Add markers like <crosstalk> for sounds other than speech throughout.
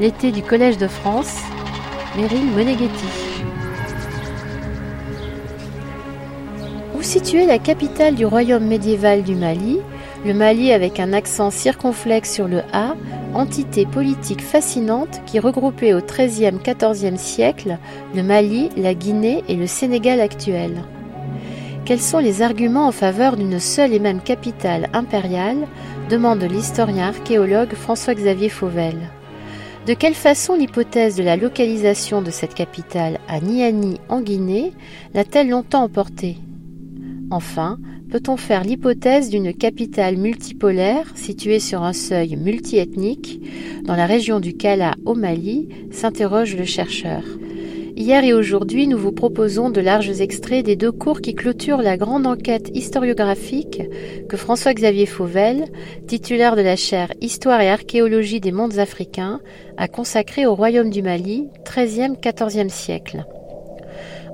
L'été du Collège de France, Meryl Moneghetti. Où situait la capitale du royaume médiéval du Mali, le Mali avec un accent circonflexe sur le A, entité politique fascinante qui regroupait au XIIIe-XIVe siècle le Mali, la Guinée et le Sénégal actuel. Quels sont les arguments en faveur d'une seule et même capitale impériale demande l'historien archéologue François-Xavier Fauvel. De quelle façon l'hypothèse de la localisation de cette capitale à Niani en Guinée l'a-t-elle longtemps emporté Enfin, peut-on faire l'hypothèse d'une capitale multipolaire située sur un seuil multiethnique dans la région du Kala au Mali? s'interroge le chercheur. Hier et aujourd'hui, nous vous proposons de larges extraits des deux cours qui clôturent la grande enquête historiographique que François-Xavier Fauvel, titulaire de la chaire Histoire et archéologie des mondes africains, a consacré au royaume du Mali, XIIIe-XIVe siècle.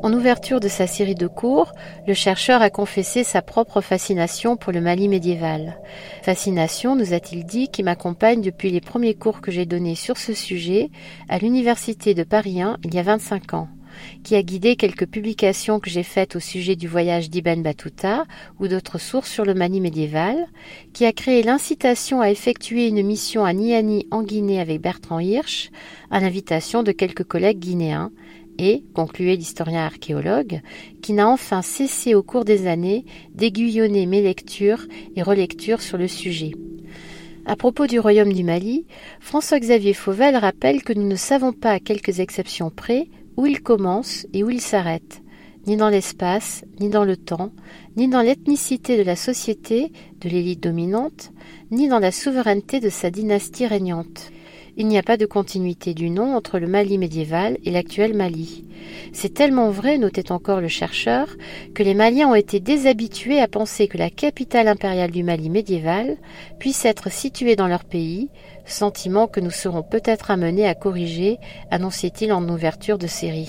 En ouverture de sa série de cours, le chercheur a confessé sa propre fascination pour le Mali médiéval. Fascination, nous a-t-il dit, qui m'accompagne depuis les premiers cours que j'ai donnés sur ce sujet à l'Université de Paris 1 il y a 25 ans qui a guidé quelques publications que j'ai faites au sujet du voyage d'Ibn Battuta ou d'autres sources sur le Mali médiéval, qui a créé l'incitation à effectuer une mission à Niani en Guinée avec Bertrand Hirsch, à l'invitation de quelques collègues guinéens, et, concluait l'historien archéologue, qui n'a enfin cessé au cours des années d'aiguillonner mes lectures et relectures sur le sujet. À propos du royaume du Mali, François-Xavier Fauvel rappelle que nous ne savons pas, à quelques exceptions près, où il commence et où il s'arrête, ni dans l'espace, ni dans le temps, ni dans l'ethnicité de la société, de l'élite dominante, ni dans la souveraineté de sa dynastie régnante. Il n'y a pas de continuité du nom entre le Mali médiéval et l'actuel Mali. C'est tellement vrai, notait encore le chercheur, que les Maliens ont été déshabitués à penser que la capitale impériale du Mali médiéval puisse être située dans leur pays, sentiment que nous serons peut-être amenés à corriger, annonçait-il en ouverture de série.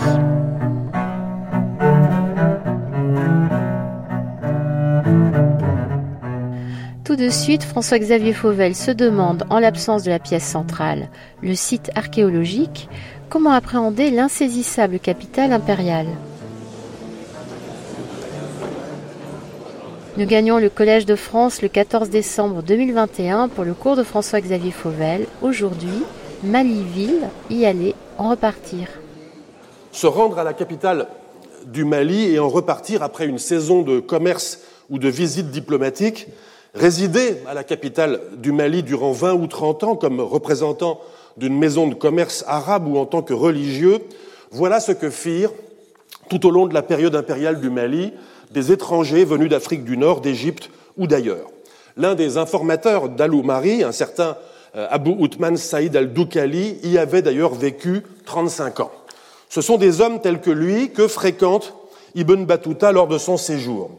De suite, François-Xavier Fauvel se demande, en l'absence de la pièce centrale, le site archéologique, comment appréhender l'insaisissable capitale impériale? Nous gagnons le Collège de France le 14 décembre 2021 pour le cours de François-Xavier Fauvel. Aujourd'hui, Mali-Ville, y aller, en repartir. Se rendre à la capitale du Mali et en repartir après une saison de commerce ou de visite diplomatique, Résider à la capitale du Mali durant 20 ou 30 ans comme représentant d'une maison de commerce arabe ou en tant que religieux, voilà ce que firent tout au long de la période impériale du Mali des étrangers venus d'Afrique du Nord, d'Égypte ou d'ailleurs. L'un des informateurs d'Al-Oumari, un certain euh, Abu Outman Saïd al-Doukali, y avait d'ailleurs vécu 35 ans. Ce sont des hommes tels que lui que fréquente Ibn Battuta lors de son séjour.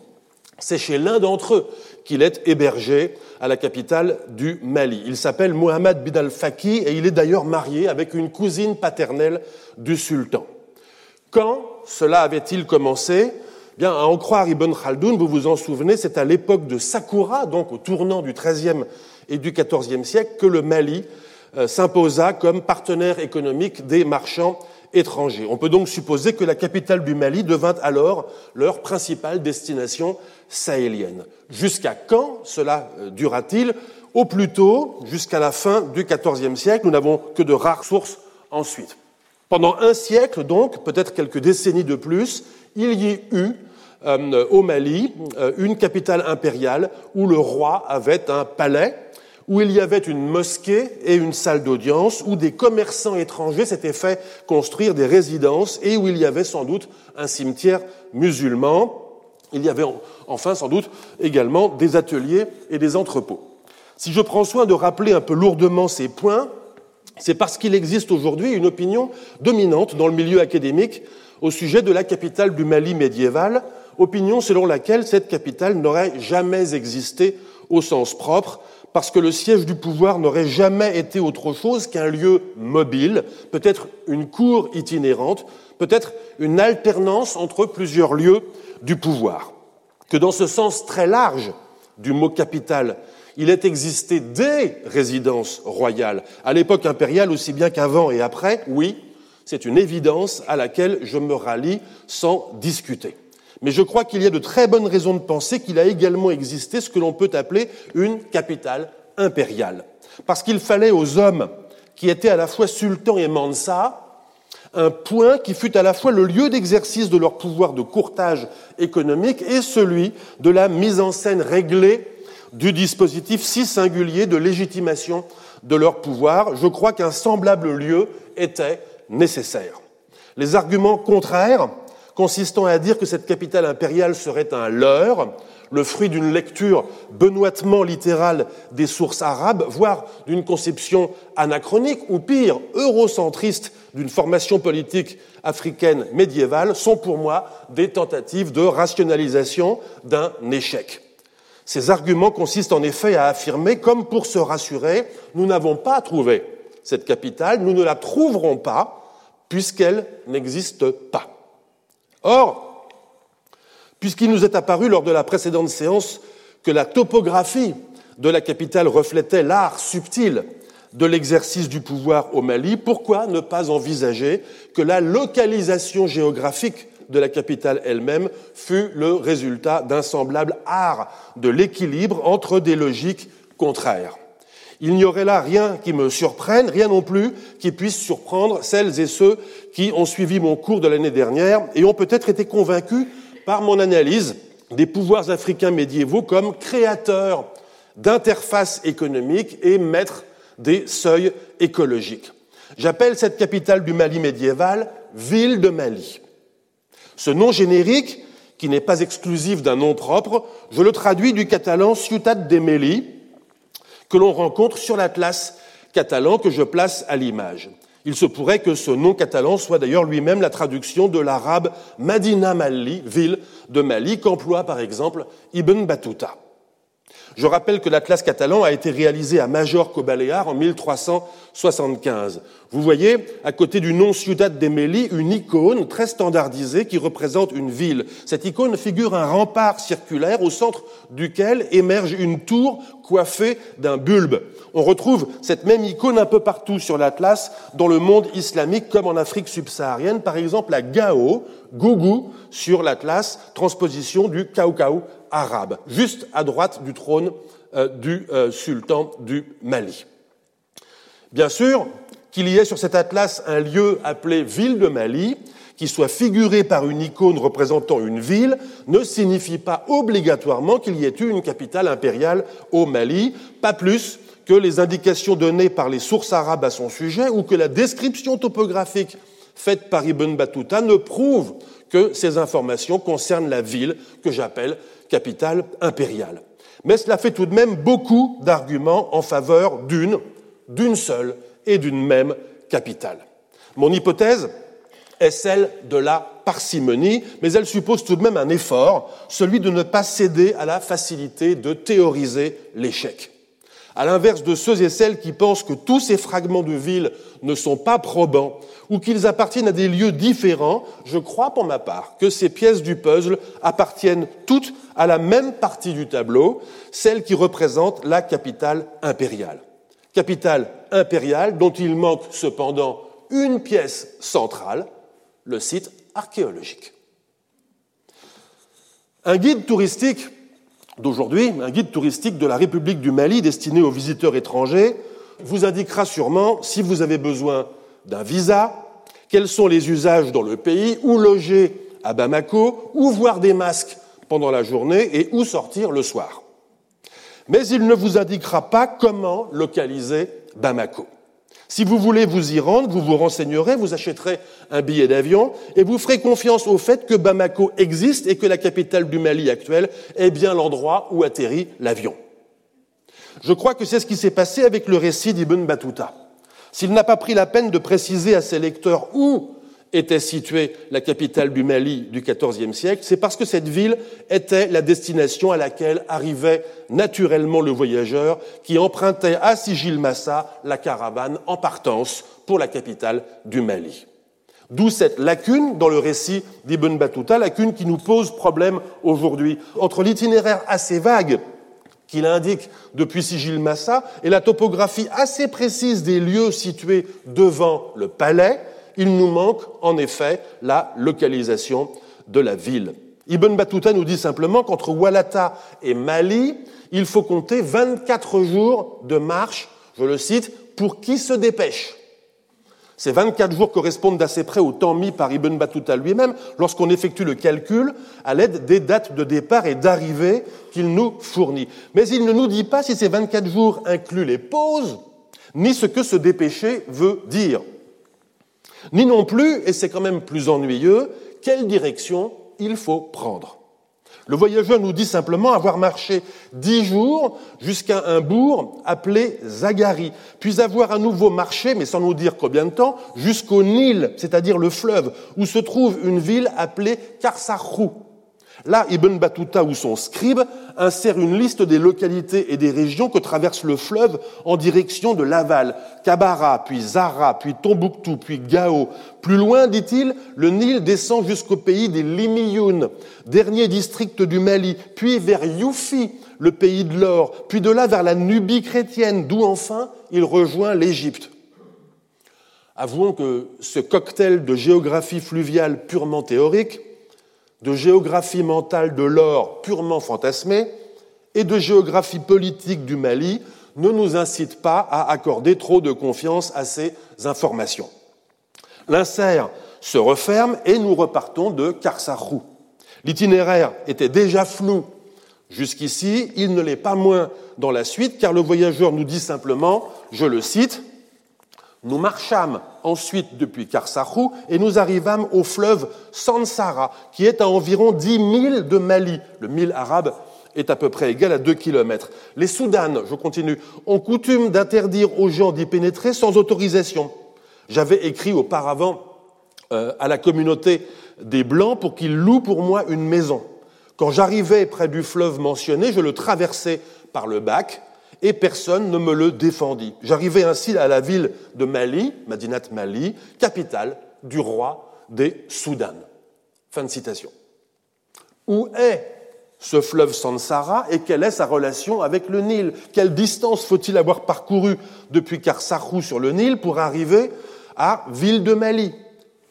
C'est chez l'un d'entre eux qu'il est hébergé à la capitale du Mali. Il s'appelle Mohamed Bidal Faki et il est d'ailleurs marié avec une cousine paternelle du sultan. Quand cela avait-il commencé? Bien, à en croire Ibn Khaldoun, vous vous en souvenez, c'est à l'époque de Sakura, donc au tournant du XIIIe et du XIVe siècle, que le Mali euh, s'imposa comme partenaire économique des marchands étrangers. On peut donc supposer que la capitale du Mali devint alors leur principale destination sahélienne. Jusqu'à quand cela euh, dura-t-il Au plus tôt, jusqu'à la fin du XIVe siècle, nous n'avons que de rares sources ensuite. Pendant un siècle, donc, peut-être quelques décennies de plus, il y eut euh, au Mali euh, une capitale impériale où le roi avait un palais où il y avait une mosquée et une salle d'audience, où des commerçants étrangers s'étaient fait construire des résidences et où il y avait sans doute un cimetière musulman. Il y avait enfin sans doute également des ateliers et des entrepôts. Si je prends soin de rappeler un peu lourdement ces points, c'est parce qu'il existe aujourd'hui une opinion dominante dans le milieu académique au sujet de la capitale du Mali médiéval, opinion selon laquelle cette capitale n'aurait jamais existé au sens propre, parce que le siège du pouvoir n'aurait jamais été autre chose qu'un lieu mobile, peut-être une cour itinérante, peut-être une alternance entre plusieurs lieux du pouvoir. Que dans ce sens très large du mot capital. Il est existé des résidences royales, à l'époque impériale aussi bien qu'avant et après, oui, c'est une évidence à laquelle je me rallie sans discuter. Mais je crois qu'il y a de très bonnes raisons de penser qu'il a également existé ce que l'on peut appeler une capitale impériale. Parce qu'il fallait aux hommes qui étaient à la fois sultans et mansa un point qui fut à la fois le lieu d'exercice de leur pouvoir de courtage économique et celui de la mise en scène réglée du dispositif si singulier de légitimation de leur pouvoir. Je crois qu'un semblable lieu était nécessaire. Les arguments contraires, consistant à dire que cette capitale impériale serait un leurre, le fruit d'une lecture benoîtement littérale des sources arabes, voire d'une conception anachronique ou pire, eurocentriste d'une formation politique africaine médiévale, sont pour moi des tentatives de rationalisation d'un échec. Ces arguments consistent en effet à affirmer, comme pour se rassurer, nous n'avons pas trouvé cette capitale, nous ne la trouverons pas, puisqu'elle n'existe pas. Or, puisqu'il nous est apparu lors de la précédente séance que la topographie de la capitale reflétait l'art subtil de l'exercice du pouvoir au Mali, pourquoi ne pas envisager que la localisation géographique de la capitale elle-même fut le résultat d'un semblable art de l'équilibre entre des logiques contraires? Il n'y aurait là rien qui me surprenne, rien non plus qui puisse surprendre celles et ceux qui ont suivi mon cours de l'année dernière et ont peut-être été convaincus par mon analyse des pouvoirs africains médiévaux comme créateurs d'interfaces économiques et maîtres des seuils écologiques. J'appelle cette capitale du Mali médiéval ville de Mali. Ce nom générique, qui n'est pas exclusif d'un nom propre, je le traduis du catalan Ciutat de Meli, que l'on rencontre sur l'atlas catalan que je place à l'image. Il se pourrait que ce nom catalan soit d'ailleurs lui-même la traduction de l'arabe Madina Mali, ville de Mali, qu'emploie par exemple Ibn Battuta. Je rappelle que l'Atlas catalan a été réalisé à Majorque au Baléares en 1375. Vous voyez, à côté du nom Ciudad de une icône très standardisée qui représente une ville. Cette icône figure un rempart circulaire au centre duquel émerge une tour coiffée d'un bulbe. On retrouve cette même icône un peu partout sur l'Atlas dans le monde islamique comme en Afrique subsaharienne, par exemple à Gao, Gougou, sur l'Atlas, transposition du Kaukau arabe, juste à droite du trône euh, du euh, sultan du Mali. Bien sûr, qu'il y ait sur cet atlas un lieu appelé ville de Mali, qui soit figuré par une icône représentant une ville, ne signifie pas obligatoirement qu'il y ait eu une capitale impériale au Mali, pas plus que les indications données par les sources arabes à son sujet ou que la description topographique faite par Ibn Battuta ne prouve que ces informations concernent la ville que j'appelle capitale impériale. Mais cela fait tout de même beaucoup d'arguments en faveur d'une, d'une seule et d'une même capitale. Mon hypothèse est celle de la parcimonie, mais elle suppose tout de même un effort, celui de ne pas céder à la facilité de théoriser l'échec. À l'inverse de ceux et celles qui pensent que tous ces fragments de ville ne sont pas probants ou qu'ils appartiennent à des lieux différents, je crois pour ma part que ces pièces du puzzle appartiennent toutes à la même partie du tableau, celle qui représente la capitale impériale. Capitale impériale dont il manque cependant une pièce centrale, le site archéologique. Un guide touristique d'aujourd'hui, un guide touristique de la République du Mali destiné aux visiteurs étrangers, vous indiquera sûrement si vous avez besoin d'un visa, quels sont les usages dans le pays, où loger à Bamako, où voir des masques pendant la journée et où sortir le soir. Mais il ne vous indiquera pas comment localiser Bamako. Si vous voulez vous y rendre, vous vous renseignerez, vous achèterez un billet d'avion et vous ferez confiance au fait que Bamako existe et que la capitale du Mali actuelle est bien l'endroit où atterrit l'avion. Je crois que c'est ce qui s'est passé avec le récit d'Ibn Battuta. S'il n'a pas pris la peine de préciser à ses lecteurs où était située la capitale du Mali du XIVe siècle, c'est parce que cette ville était la destination à laquelle arrivait naturellement le voyageur qui empruntait à Sigil Massa la caravane en partance pour la capitale du Mali. D'où cette lacune dans le récit d'Ibn Battuta, lacune qui nous pose problème aujourd'hui entre l'itinéraire assez vague qu'il indique depuis Sigil Massa et la topographie assez précise des lieux situés devant le palais, il nous manque en effet la localisation de la ville. Ibn Battuta nous dit simplement qu'entre Walata et Mali, il faut compter 24 jours de marche, je le cite, pour qui se dépêche. Ces 24 jours correspondent d'assez près au temps mis par Ibn Battuta lui-même lorsqu'on effectue le calcul à l'aide des dates de départ et d'arrivée qu'il nous fournit. Mais il ne nous dit pas si ces 24 jours incluent les pauses, ni ce que se dépêcher veut dire. Ni non plus, et c'est quand même plus ennuyeux, quelle direction il faut prendre. Le voyageur nous dit simplement avoir marché dix jours jusqu'à un bourg appelé Zagari, puis avoir à nouveau marché, mais sans nous dire combien de temps, jusqu'au Nil, c'est-à-dire le fleuve, où se trouve une ville appelée Karsarou. Là, Ibn Battuta ou son scribe insère une liste des localités et des régions que traverse le fleuve en direction de Laval, Kabara, puis Zara, puis Tombouctou, puis Gao. Plus loin, dit-il, le Nil descend jusqu'au pays des Limiyoun, dernier district du Mali, puis vers Youfi, le pays de l'or, puis de là vers la Nubie chrétienne, d'où enfin il rejoint l'Égypte. Avouons que ce cocktail de géographie fluviale purement théorique de géographie mentale de l'or purement fantasmée et de géographie politique du Mali ne nous incite pas à accorder trop de confiance à ces informations. L'insert se referme et nous repartons de Karsarou. L'itinéraire était déjà flou jusqu'ici, il ne l'est pas moins dans la suite, car le voyageur nous dit simplement, je le cite, nous marchâmes ensuite depuis Karsahou et nous arrivâmes au fleuve Sansara, qui est à environ 10 milles de Mali. Le mille arabe est à peu près égal à 2 kilomètres. Les Soudanes, je continue, ont coutume d'interdire aux gens d'y pénétrer sans autorisation. J'avais écrit auparavant euh, à la communauté des Blancs pour qu'ils louent pour moi une maison. Quand j'arrivais près du fleuve mentionné, je le traversais par le bac et personne ne me le défendit. J'arrivai ainsi à la ville de Mali, Madinat Mali, capitale du roi des Soudan. Fin de citation. Où est ce fleuve Sansara et quelle est sa relation avec le Nil? Quelle distance faut-il avoir parcouru depuis Karsahou sur le Nil pour arriver à Ville de Mali?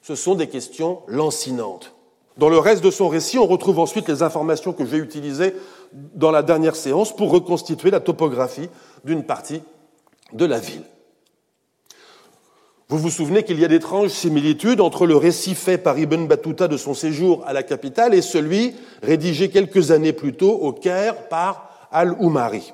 Ce sont des questions lancinantes. Dans le reste de son récit, on retrouve ensuite les informations que j'ai utilisées dans la dernière séance pour reconstituer la topographie d'une partie de la ville. Vous vous souvenez qu'il y a d'étranges similitudes entre le récit fait par Ibn Battuta de son séjour à la capitale et celui rédigé quelques années plus tôt au Caire par Al-Umari.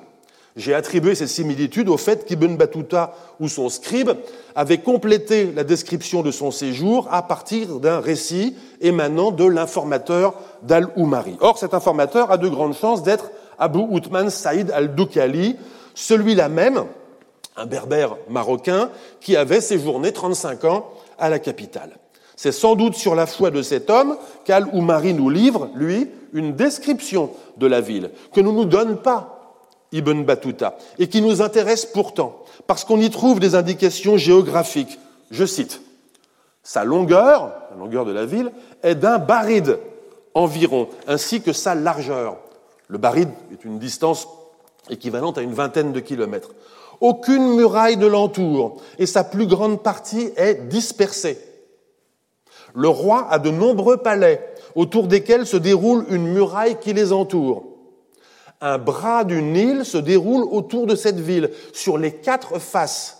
J'ai attribué ces similitudes au fait qu'Ibn Battuta ou son scribe avait complété la description de son séjour à partir d'un récit émanant de l'informateur d'Al-Umari. Or, cet informateur a de grandes chances d'être Abu Uthman Saïd al-Dukali, celui-là même, un berbère marocain, qui avait séjourné 35 ans à la capitale. C'est sans doute sur la foi de cet homme qu'Al-Umari nous livre, lui, une description de la ville, que ne nous donne pas Ibn Battuta, et qui nous intéresse pourtant, parce qu'on y trouve des indications géographiques. Je cite, Sa longueur, la longueur de la ville, est d'un baride environ, ainsi que sa largeur. Le baride est une distance équivalente à une vingtaine de kilomètres. Aucune muraille ne l'entoure, et sa plus grande partie est dispersée. Le roi a de nombreux palais, autour desquels se déroule une muraille qui les entoure un bras du Nil se déroule autour de cette ville, sur les quatre faces.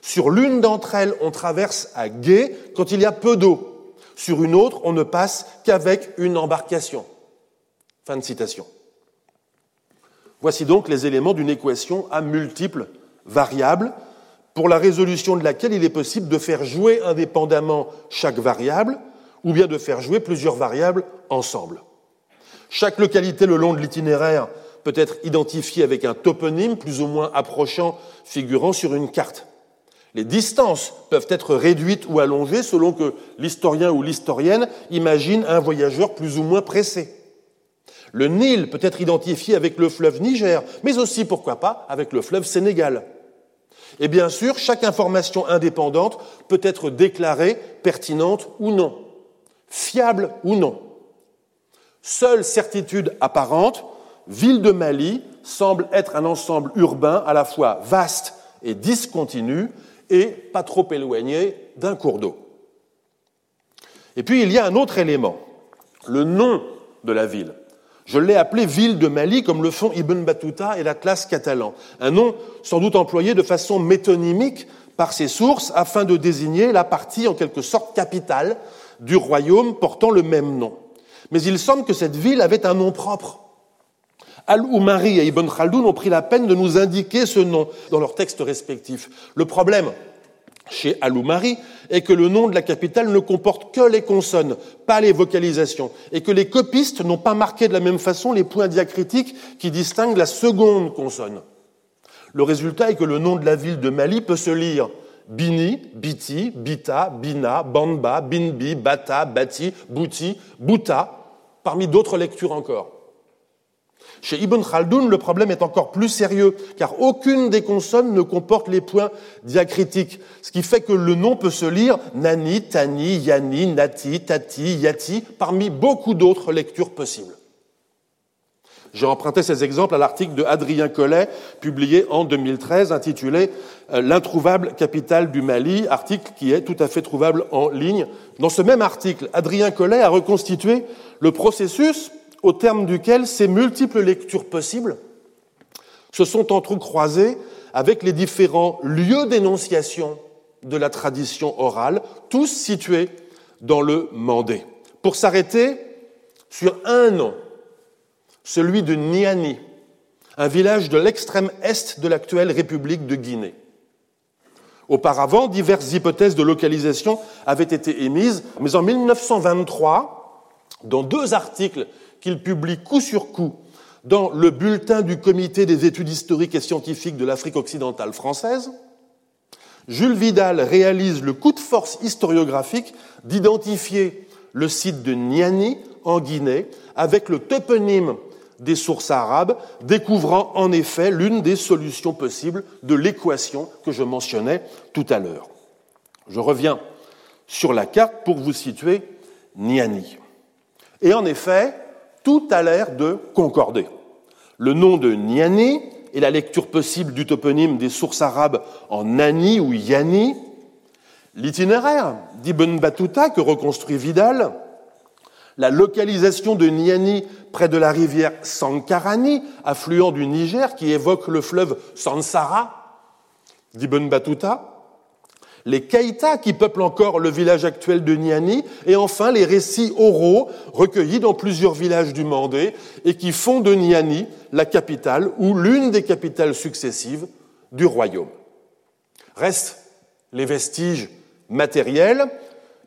Sur l'une d'entre elles, on traverse à gué quand il y a peu d'eau. Sur une autre, on ne passe qu'avec une embarcation. Fin de citation. Voici donc les éléments d'une équation à multiples variables, pour la résolution de laquelle il est possible de faire jouer indépendamment chaque variable, ou bien de faire jouer plusieurs variables ensemble. Chaque localité le long de l'itinéraire peut être identifiée avec un toponyme plus ou moins approchant figurant sur une carte. Les distances peuvent être réduites ou allongées selon que l'historien ou l'historienne imagine un voyageur plus ou moins pressé. Le Nil peut être identifié avec le fleuve Niger, mais aussi, pourquoi pas, avec le fleuve Sénégal. Et bien sûr, chaque information indépendante peut être déclarée pertinente ou non, fiable ou non. Seule certitude apparente, ville de Mali, semble être un ensemble urbain à la fois vaste et discontinu et pas trop éloigné d'un cours d'eau. Et puis il y a un autre élément, le nom de la ville. Je l'ai appelé ville de Mali comme le font Ibn Battuta et la classe catalan. Un nom sans doute employé de façon métonymique par ses sources afin de désigner la partie en quelque sorte capitale du royaume portant le même nom. Mais il semble que cette ville avait un nom propre. Al-Oumari et Ibn Khaldoun ont pris la peine de nous indiquer ce nom dans leurs textes respectifs. Le problème, chez Al-Oumari est que le nom de la capitale ne comporte que les consonnes, pas les vocalisations, et que les copistes n'ont pas marqué de la même façon les points diacritiques qui distinguent la seconde consonne. Le résultat est que le nom de la ville de Mali peut se lire Bini, Biti, Bita, Bina, Banba, Binbi, Bata, Bati, Bouti, Bouta, parmi d'autres lectures encore. Chez Ibn Khaldoun, le problème est encore plus sérieux, car aucune des consonnes ne comporte les points diacritiques, ce qui fait que le nom peut se lire Nani, Tani, Yani, Nati, Tati, Yati, parmi beaucoup d'autres lectures possibles. J'ai emprunté ces exemples à l'article de Adrien Collet, publié en 2013, intitulé euh, L'introuvable capitale du Mali, article qui est tout à fait trouvable en ligne. Dans ce même article, Adrien Collet a reconstitué le processus au terme duquel ces multiples lectures possibles se sont entrecroisées avec les différents lieux d'énonciation de la tradition orale, tous situés dans le Mandé, pour s'arrêter sur un nom, celui de Niani, un village de l'extrême est de l'actuelle République de Guinée. Auparavant, diverses hypothèses de localisation avaient été émises, mais en 1923, dans deux articles qu'il publie coup sur coup dans le bulletin du Comité des études historiques et scientifiques de l'Afrique occidentale française, Jules Vidal réalise le coup de force historiographique d'identifier le site de Niani en Guinée avec le toponyme des sources arabes, découvrant en effet l'une des solutions possibles de l'équation que je mentionnais tout à l'heure. Je reviens sur la carte pour vous situer Niani. Et en effet, tout a l'air de concorder. Le nom de Niani et la lecture possible du toponyme des sources arabes en Nani ou Yani, l'itinéraire d'Ibn Battuta que reconstruit Vidal, la localisation de Niani près de la rivière Sankarani, affluent du Niger qui évoque le fleuve Sansara d'Ibn Battuta, les Keïtas qui peuplent encore le village actuel de Niani, et enfin les récits oraux recueillis dans plusieurs villages du Mandé et qui font de Niani la capitale ou l'une des capitales successives du royaume. Restent les vestiges matériels,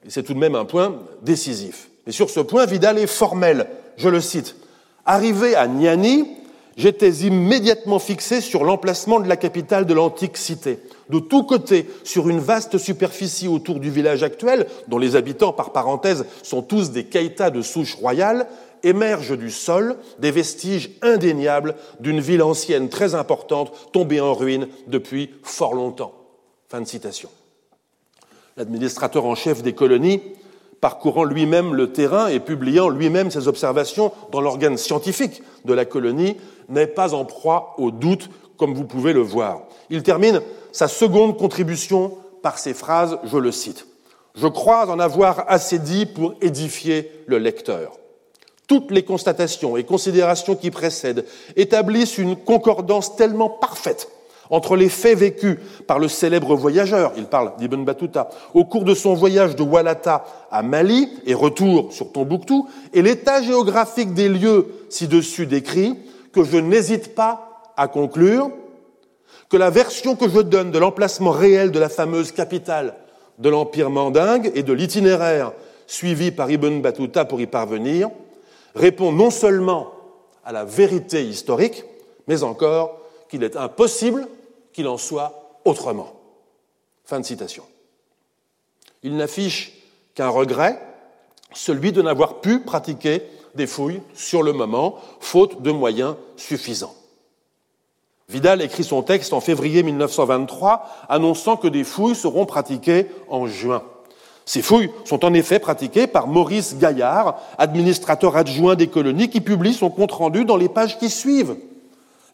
et c'est tout de même un point décisif. Et sur ce point, Vidal est formel. Je le cite. Arrivé à Niani, j'étais immédiatement fixé sur l'emplacement de la capitale de l'antique cité de tous côtés sur une vaste superficie autour du village actuel, dont les habitants, par parenthèse, sont tous des caïtas de souche royale, émergent du sol des vestiges indéniables d'une ville ancienne très importante tombée en ruine depuis fort longtemps. Fin de citation. L'administrateur en chef des colonies, parcourant lui-même le terrain et publiant lui-même ses observations dans l'organe scientifique de la colonie, n'est pas en proie au doute, comme vous pouvez le voir. Il termine sa seconde contribution par ces phrases, je le cite. Je crois en avoir assez dit pour édifier le lecteur. Toutes les constatations et considérations qui précèdent établissent une concordance tellement parfaite entre les faits vécus par le célèbre voyageur, il parle d'Ibn Battuta, au cours de son voyage de Walata à Mali et retour sur Tombouctou, et l'état géographique des lieux ci-dessus décrits, que je n'hésite pas à conclure que la version que je donne de l'emplacement réel de la fameuse capitale de l'Empire mandingue et de l'itinéraire suivi par Ibn Battuta pour y parvenir répond non seulement à la vérité historique, mais encore qu'il est impossible qu'il en soit autrement. Fin de citation. Il n'affiche qu'un regret, celui de n'avoir pu pratiquer des fouilles sur le moment, faute de moyens suffisants. Vidal écrit son texte en février 1923, annonçant que des fouilles seront pratiquées en juin. Ces fouilles sont en effet pratiquées par Maurice Gaillard, administrateur adjoint des colonies, qui publie son compte-rendu dans les pages qui suivent.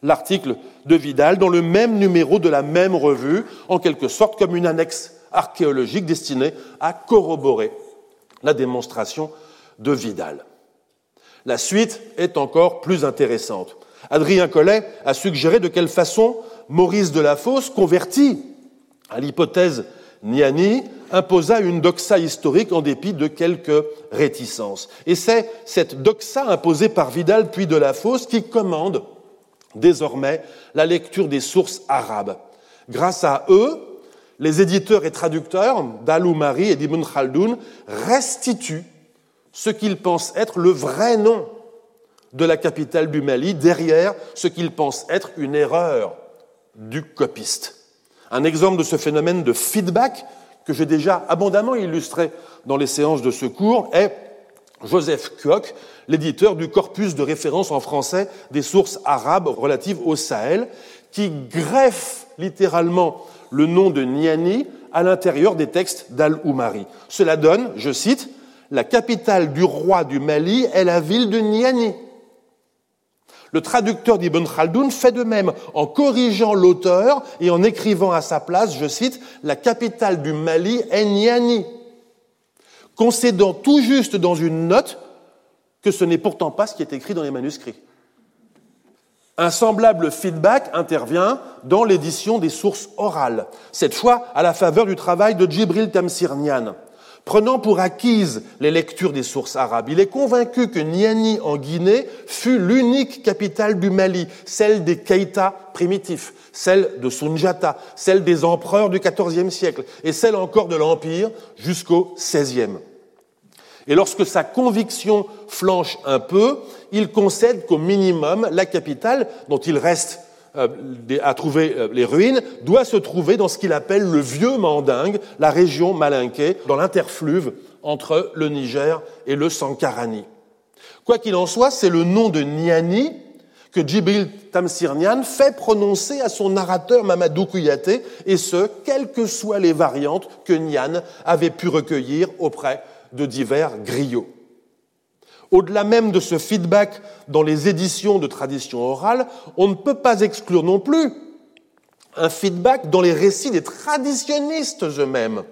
L'article de Vidal dans le même numéro de la même revue, en quelque sorte comme une annexe archéologique destinée à corroborer la démonstration de Vidal. La suite est encore plus intéressante. Adrien Collet a suggéré de quelle façon Maurice de la Fosse, converti à l'hypothèse Niani, imposa une doxa historique en dépit de quelques réticences. Et c'est cette doxa imposée par Vidal puis de la Fosse qui commande désormais la lecture des sources arabes. Grâce à eux, les éditeurs et traducteurs d'Al-Umari et d'Ibn Khaldoun restituent ce qu'ils pensent être le vrai nom de la capitale du Mali derrière ce qu'ils pensent être une erreur du copiste. Un exemple de ce phénomène de feedback que j'ai déjà abondamment illustré dans les séances de secours est Joseph Kuok, l'éditeur du corpus de référence en français des sources arabes relatives au Sahel, qui greffe littéralement le nom de Niani à l'intérieur des textes d'Al-Oumari. Cela donne, je cite, la capitale du roi du Mali est la ville de Niani. Le traducteur d'Ibn Khaldoun fait de même en corrigeant l'auteur et en écrivant à sa place, je cite, la capitale du Mali est Niani, concédant tout juste dans une note que ce n'est pourtant pas ce qui est écrit dans les manuscrits. Un semblable feedback intervient dans l'édition des sources orales, cette fois à la faveur du travail de Djibril Tamsirnian. Prenant pour acquise les lectures des sources arabes, il est convaincu que Niani en Guinée fut l'unique capitale du Mali, celle des Keïta primitifs, celle de Sunjata, celle des empereurs du XIVe siècle et celle encore de l'Empire jusqu'au XVIe. Et lorsque sa conviction flanche un peu, il concède qu'au minimum, la capitale, dont il reste à trouver euh, les ruines, doit se trouver dans ce qu'il appelle le vieux Mandingue, la région malinquée, dans l'interfluve entre le Niger et le Sankarani. Quoi qu'il en soit, c'est le nom de Niani que Djibril Tamsirnian fait prononcer à son narrateur Mamadou Kouyaté, et ce, quelles que soient les variantes que Nian avait pu recueillir auprès de divers griots. Au-delà même de ce feedback dans les éditions de tradition orale, on ne peut pas exclure non plus un feedback dans les récits des traditionnistes eux-mêmes.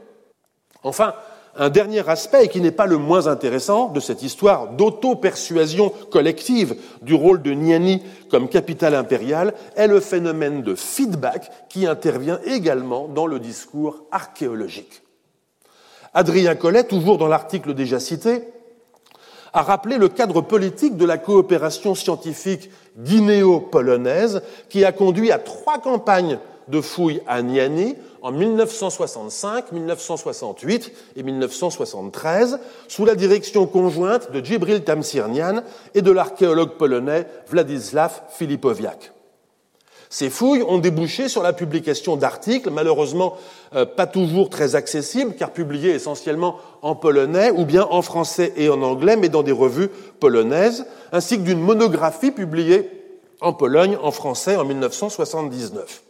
Enfin, un dernier aspect, qui n'est pas le moins intéressant de cette histoire d'auto-persuasion collective du rôle de Niani comme capitale impériale, est le phénomène de feedback qui intervient également dans le discours archéologique. Adrien Collet, toujours dans l'article déjà cité, a rappelé le cadre politique de la coopération scientifique guinéo-polonaise qui a conduit à trois campagnes de fouilles à Niani en 1965, 1968 et 1973 sous la direction conjointe de Djibril Tamsirnian et de l'archéologue polonais Władysław Filipowiak. Ces fouilles ont débouché sur la publication d'articles, malheureusement euh, pas toujours très accessibles, car publiés essentiellement en polonais ou bien en français et en anglais, mais dans des revues polonaises, ainsi que d'une monographie publiée en Pologne en français en 1979.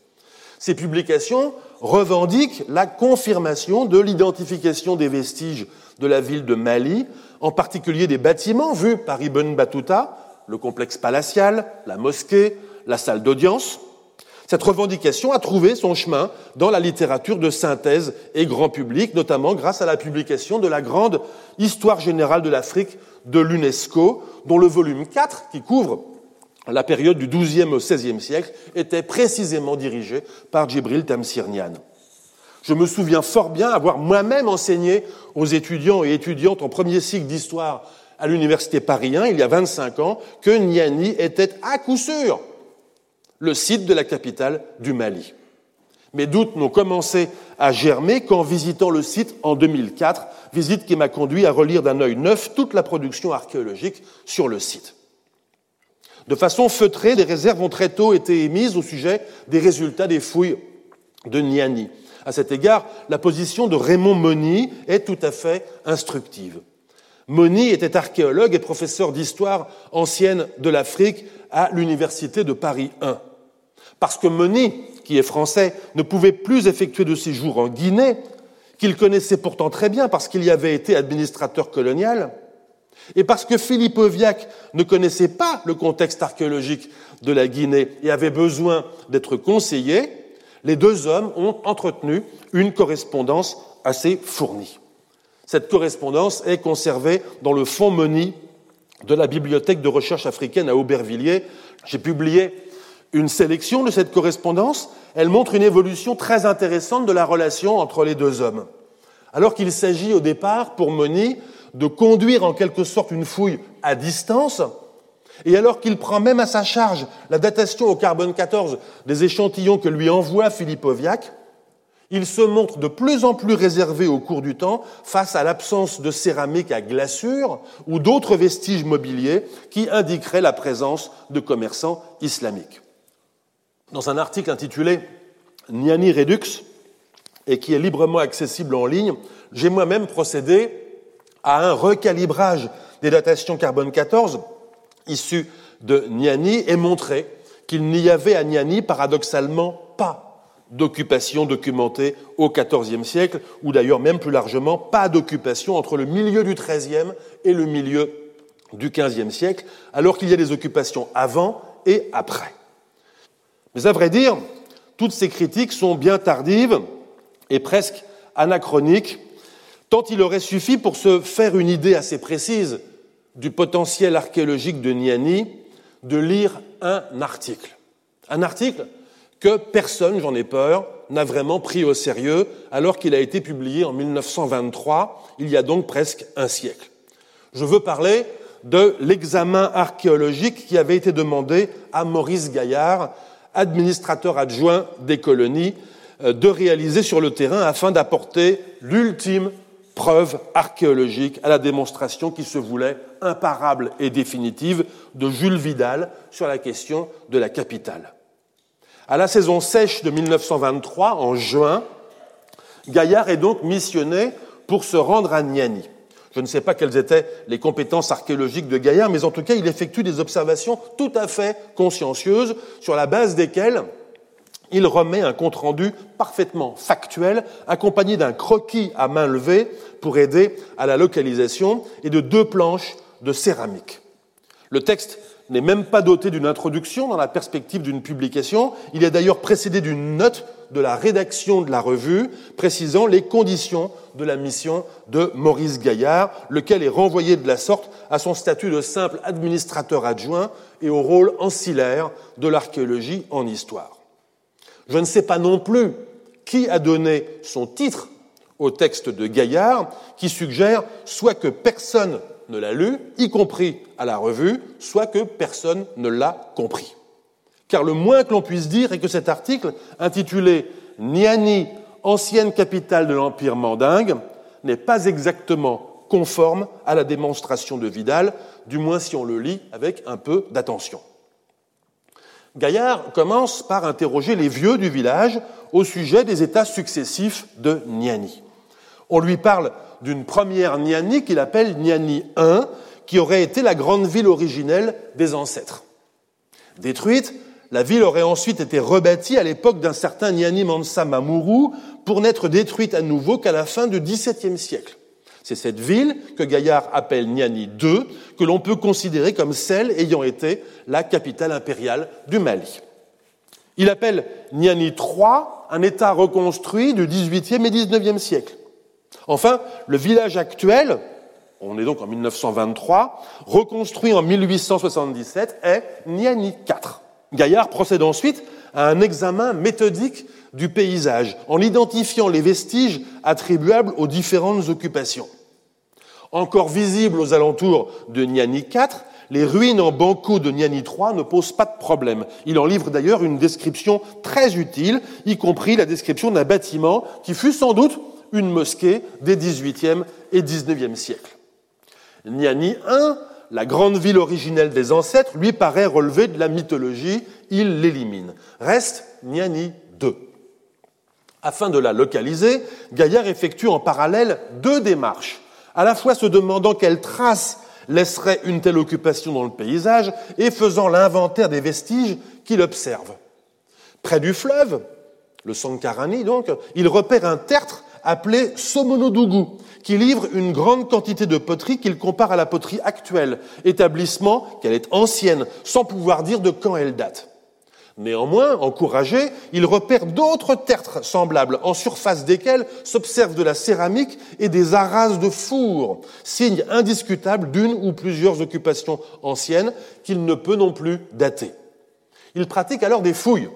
Ces publications revendiquent la confirmation de l'identification des vestiges de la ville de Mali, en particulier des bâtiments vus par Ibn Battuta, le complexe palatial, la mosquée, la salle d'audience, cette revendication a trouvé son chemin dans la littérature de synthèse et grand public, notamment grâce à la publication de la grande Histoire générale de l'Afrique de l'UNESCO, dont le volume 4, qui couvre la période du XIIe au XVIe siècle, était précisément dirigé par Djibril Tamsirnian. Je me souviens fort bien avoir moi-même enseigné aux étudiants et étudiantes en premier cycle d'histoire à l'université Paris 1, il y a 25 ans, que Niani était à coup sûr le site de la capitale du Mali. Mes doutes n'ont commencé à germer qu'en visitant le site en 2004, visite qui m'a conduit à relire d'un œil neuf toute la production archéologique sur le site. De façon feutrée, des réserves ont très tôt été émises au sujet des résultats des fouilles de Niani. À cet égard, la position de Raymond Moni est tout à fait instructive. Moni était archéologue et professeur d'histoire ancienne de l'Afrique à l'université de Paris I parce que Moni, qui est français, ne pouvait plus effectuer de séjour en Guinée, qu'il connaissait pourtant très bien parce qu'il y avait été administrateur colonial, Et parce que Philippe Oviac ne connaissait pas le contexte archéologique de la Guinée et avait besoin d'être conseillé, les deux hommes ont entretenu une correspondance assez fournie. Cette correspondance est conservée dans le fonds Moni de la Bibliothèque de recherche africaine à Aubervilliers. J'ai publié une sélection de cette correspondance. Elle montre une évolution très intéressante de la relation entre les deux hommes. Alors qu'il s'agit au départ, pour Moni, de conduire en quelque sorte une fouille à distance, et alors qu'il prend même à sa charge la datation au carbone 14 des échantillons que lui envoie Philippe Oviac, il se montre de plus en plus réservé au cours du temps face à l'absence de céramique à glaçure ou d'autres vestiges mobiliers qui indiqueraient la présence de commerçants islamiques. Dans un article intitulé Niani Redux, et qui est librement accessible en ligne, j'ai moi-même procédé à un recalibrage des datations carbone 14 issues de Niani et montré qu'il n'y avait à Niani paradoxalement pas d'occupation documentée au XIVe siècle, ou d'ailleurs même plus largement, pas d'occupation entre le milieu du XIIIe et le milieu du XVe siècle, alors qu'il y a des occupations avant et après. Mais à vrai dire, toutes ces critiques sont bien tardives et presque anachroniques, tant il aurait suffi pour se faire une idée assez précise du potentiel archéologique de Niani de lire un article. Un article que personne, j'en ai peur, n'a vraiment pris au sérieux alors qu'il a été publié en 1923, il y a donc presque un siècle. Je veux parler de l'examen archéologique qui avait été demandé à Maurice Gaillard, administrateur adjoint des colonies, euh, de réaliser sur le terrain afin d'apporter l'ultime preuve archéologique à la démonstration qui se voulait imparable et définitive de Jules Vidal sur la question de la capitale. À la saison sèche de 1923, en juin, Gaillard est donc missionné pour se rendre à Niani. Je ne sais pas quelles étaient les compétences archéologiques de Gaillard, mais en tout cas, il effectue des observations tout à fait consciencieuses sur la base desquelles il remet un compte-rendu parfaitement factuel, accompagné d'un croquis à main levée pour aider à la localisation et de deux planches de céramique. Le texte n'est même pas doté d'une introduction dans la perspective d'une publication. Il est d'ailleurs précédé d'une note de la rédaction de la revue précisant les conditions de la mission de Maurice Gaillard, lequel est renvoyé de la sorte à son statut de simple administrateur adjoint et au rôle ancillaire de l'archéologie en histoire. Je ne sais pas non plus qui a donné son titre au texte de Gaillard, qui suggère soit que personne ne l'a lu, y compris à la revue, soit que personne ne l'a compris. Car le moins que l'on puisse dire est que cet article, intitulé Niani, ancienne capitale de l'Empire mandingue, n'est pas exactement conforme à la démonstration de Vidal, du moins si on le lit avec un peu d'attention. Gaillard commence par interroger les vieux du village au sujet des états successifs de Niani. On lui parle d'une première Niani qu'il appelle Niani I, qui aurait été la grande ville originelle des ancêtres. Détruite, la ville aurait ensuite été rebâtie à l'époque d'un certain Niani Mansa Mamuru pour n'être détruite à nouveau qu'à la fin du XVIIe siècle. C'est cette ville que Gaillard appelle Niani II que l'on peut considérer comme celle ayant été la capitale impériale du Mali. Il appelle Niani III un État reconstruit du XVIIIe et XIXe siècle. Enfin, le village actuel, on est donc en 1923, reconstruit en 1877, est Niani IV. Gaillard procède ensuite à un examen méthodique du paysage en identifiant les vestiges attribuables aux différentes occupations. Encore visibles aux alentours de Niani IV, les ruines en banco de Niani III ne posent pas de problème. Il en livre d'ailleurs une description très utile, y compris la description d'un bâtiment qui fut sans doute une mosquée des XVIIIe et XIXe siècles. Niani I, la grande ville originelle des ancêtres, lui paraît relever de la mythologie, il l'élimine. Reste Niani II. Afin de la localiser, Gaillard effectue en parallèle deux démarches, à la fois se demandant quelle trace laisserait une telle occupation dans le paysage et faisant l'inventaire des vestiges qu'il observe. Près du fleuve, le Sankarani donc, il repère un tertre appelé Somonodougou, qui livre une grande quantité de poterie qu'il compare à la poterie actuelle, établissement qu'elle est ancienne, sans pouvoir dire de quand elle date. Néanmoins, encouragé, il repère d'autres tertres semblables, en surface desquels s'observe de la céramique et des arases de four, signe indiscutable d'une ou plusieurs occupations anciennes qu'il ne peut non plus dater. Il pratique alors des fouilles,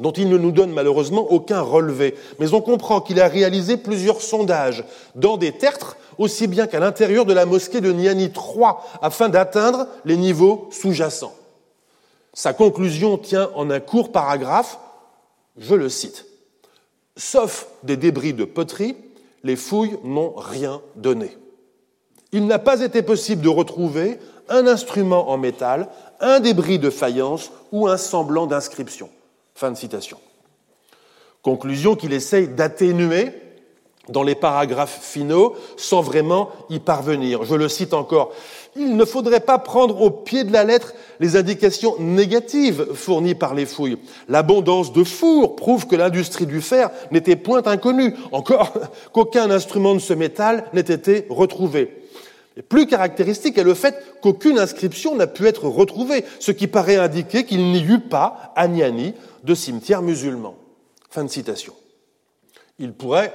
dont il ne nous donne malheureusement aucun relevé, mais on comprend qu'il a réalisé plusieurs sondages dans des tertres aussi bien qu'à l'intérieur de la mosquée de Niani III, afin d'atteindre les niveaux sous-jacents. Sa conclusion tient en un court paragraphe, je le cite. Sauf des débris de poterie, les fouilles n'ont rien donné. Il n'a pas été possible de retrouver un instrument en métal, un débris de faïence ou un semblant d'inscription. Fin de citation. Conclusion qu'il essaye d'atténuer dans les paragraphes finaux sans vraiment y parvenir. Je le cite encore. Il ne faudrait pas prendre au pied de la lettre les indications négatives fournies par les fouilles. L'abondance de fours prouve que l'industrie du fer n'était point inconnue, encore <laughs> qu'aucun instrument de ce métal n'ait été retrouvé. Plus caractéristique est le fait qu'aucune inscription n'a pu être retrouvée, ce qui paraît indiquer qu'il n'y eut pas, à Niani, de cimetière musulman. Fin de citation. Il pourrait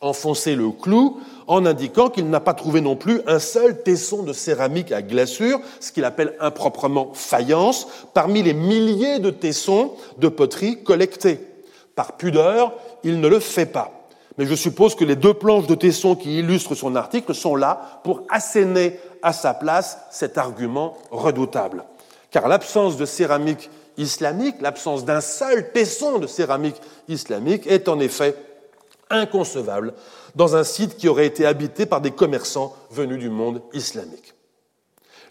enfoncer le clou en indiquant qu'il n'a pas trouvé non plus un seul tesson de céramique à glaçure, ce qu'il appelle improprement faïence, parmi les milliers de tessons de poterie collectés. Par pudeur, il ne le fait pas. Mais je suppose que les deux planches de tessons qui illustrent son article sont là pour asséner à sa place cet argument redoutable. Car l'absence de céramique islamique, l'absence d'un seul tesson de céramique islamique est en effet inconcevable dans un site qui aurait été habité par des commerçants venus du monde islamique.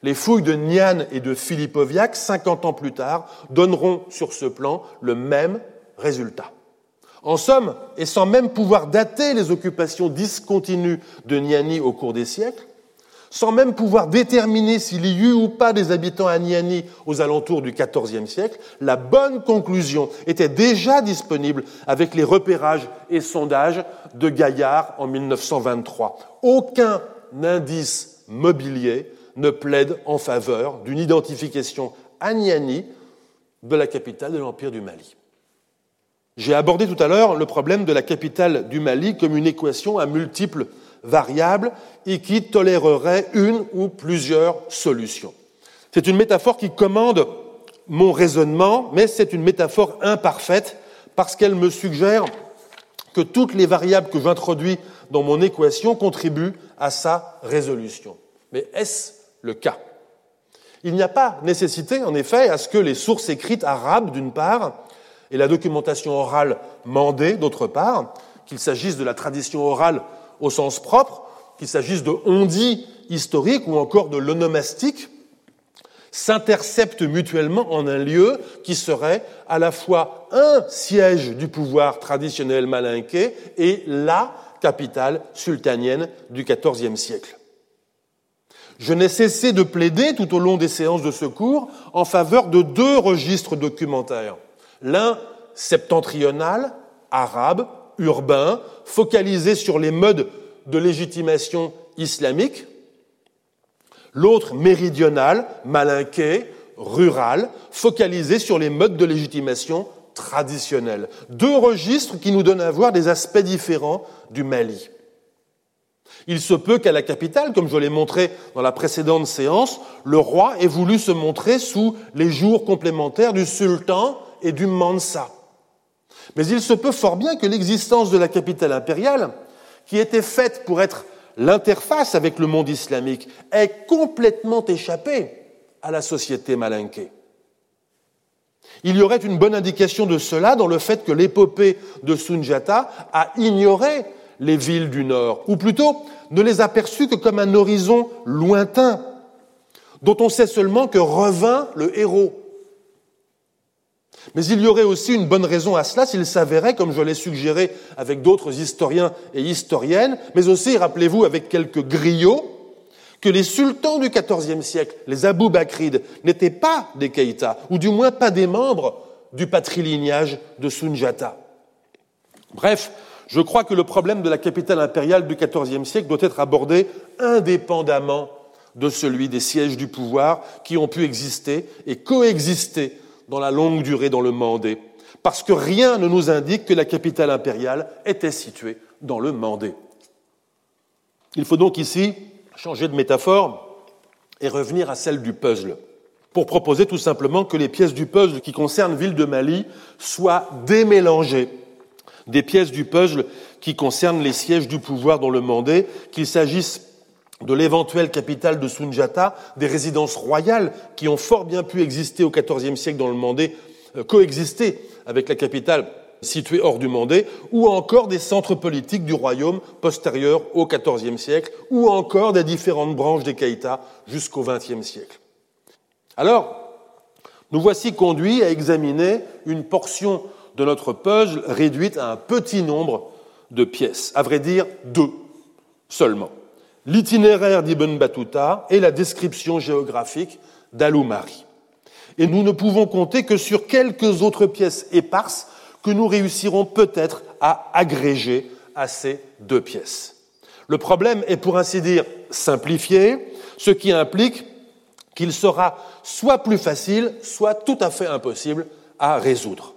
Les fouilles de Nian et de Filipoviak, 50 ans plus tard, donneront sur ce plan le même résultat. En somme, et sans même pouvoir dater les occupations discontinues de Niani au cours des siècles, sans même pouvoir déterminer s'il y eut ou pas des habitants à Niani aux alentours du XIVe siècle, la bonne conclusion était déjà disponible avec les repérages et sondages de Gaillard en 1923. Aucun indice mobilier ne plaide en faveur d'une identification à Niani de la capitale de l'Empire du Mali. J'ai abordé tout à l'heure le problème de la capitale du Mali comme une équation à multiples variable et qui tolérerait une ou plusieurs solutions. C'est une métaphore qui commande mon raisonnement, mais c'est une métaphore imparfaite parce qu'elle me suggère que toutes les variables que j'introduis dans mon équation contribuent à sa résolution. Mais est-ce le cas? Il n'y a pas nécessité, en effet, à ce que les sources écrites arabes, d'une part, et la documentation orale mandée, d'autre part, qu'il s'agisse de la tradition orale au sens propre, qu'il s'agisse de on-dit historique ou encore de l'onomastique, s'interceptent mutuellement en un lieu qui serait à la fois un siège du pouvoir traditionnel malinqué et la capitale sultanienne du XIVe siècle. Je n'ai cessé de plaider tout au long des séances de secours en faveur de deux registres documentaires. L'un septentrional, arabe, urbain, focalisé sur les modes de légitimation islamique, l'autre méridional, malinqué, rural, focalisé sur les modes de légitimation traditionnels. Deux registres qui nous donnent à voir des aspects différents du Mali. Il se peut qu'à la capitale, comme je l'ai montré dans la précédente séance, le roi ait voulu se montrer sous les jours complémentaires du sultan et du mansa. Mais il se peut fort bien que l'existence de la capitale impériale, qui était faite pour être l'interface avec le monde islamique, ait complètement échappé à la société malinquée. Il y aurait une bonne indication de cela dans le fait que l'épopée de Sunjata a ignoré les villes du Nord, ou plutôt ne les a perçues que comme un horizon lointain, dont on sait seulement que revint le héros. Mais il y aurait aussi une bonne raison à cela s'il s'avérait, comme je l'ai suggéré avec d'autres historiens et historiennes, mais aussi, rappelez-vous, avec quelques griots, que les sultans du XIVe siècle, les Abou Bakrides, n'étaient pas des Keïta, ou du moins pas des membres du patrilignage de Sunjata. Bref, Je crois que le problème de la capitale impériale du XIVe siècle doit être abordé indépendamment de celui des sièges du pouvoir qui ont pu exister et coexister dans la longue durée dans le Mandé, parce que rien ne nous indique que la capitale impériale était située dans le Mandé. Il faut donc ici changer de métaphore et revenir à celle du puzzle, pour proposer tout simplement que les pièces du puzzle qui concernent Ville de Mali soient démélangées des pièces du puzzle qui concernent les sièges du pouvoir dans le Mandé, qu'il s'agisse de l'éventuelle capitale de Sunjata, des résidences royales qui ont fort bien pu exister au XIVe siècle dans le Mandé, euh, coexister avec la capitale située hors du Mandé, ou encore des centres politiques du royaume postérieurs au XIVe siècle, ou encore des différentes branches des Keïta jusqu'au XXe siècle. Alors, nous voici conduits à examiner une portion de notre puzzle réduite à un petit nombre de pièces, à vrai dire deux seulement l'itinéraire d'Ibn Battuta et la description géographique d'Aloumari. Et nous ne pouvons compter que sur quelques autres pièces éparses que nous réussirons peut-être à agréger à ces deux pièces. Le problème est pour ainsi dire simplifié, ce qui implique qu'il sera soit plus facile, soit tout à fait impossible à résoudre.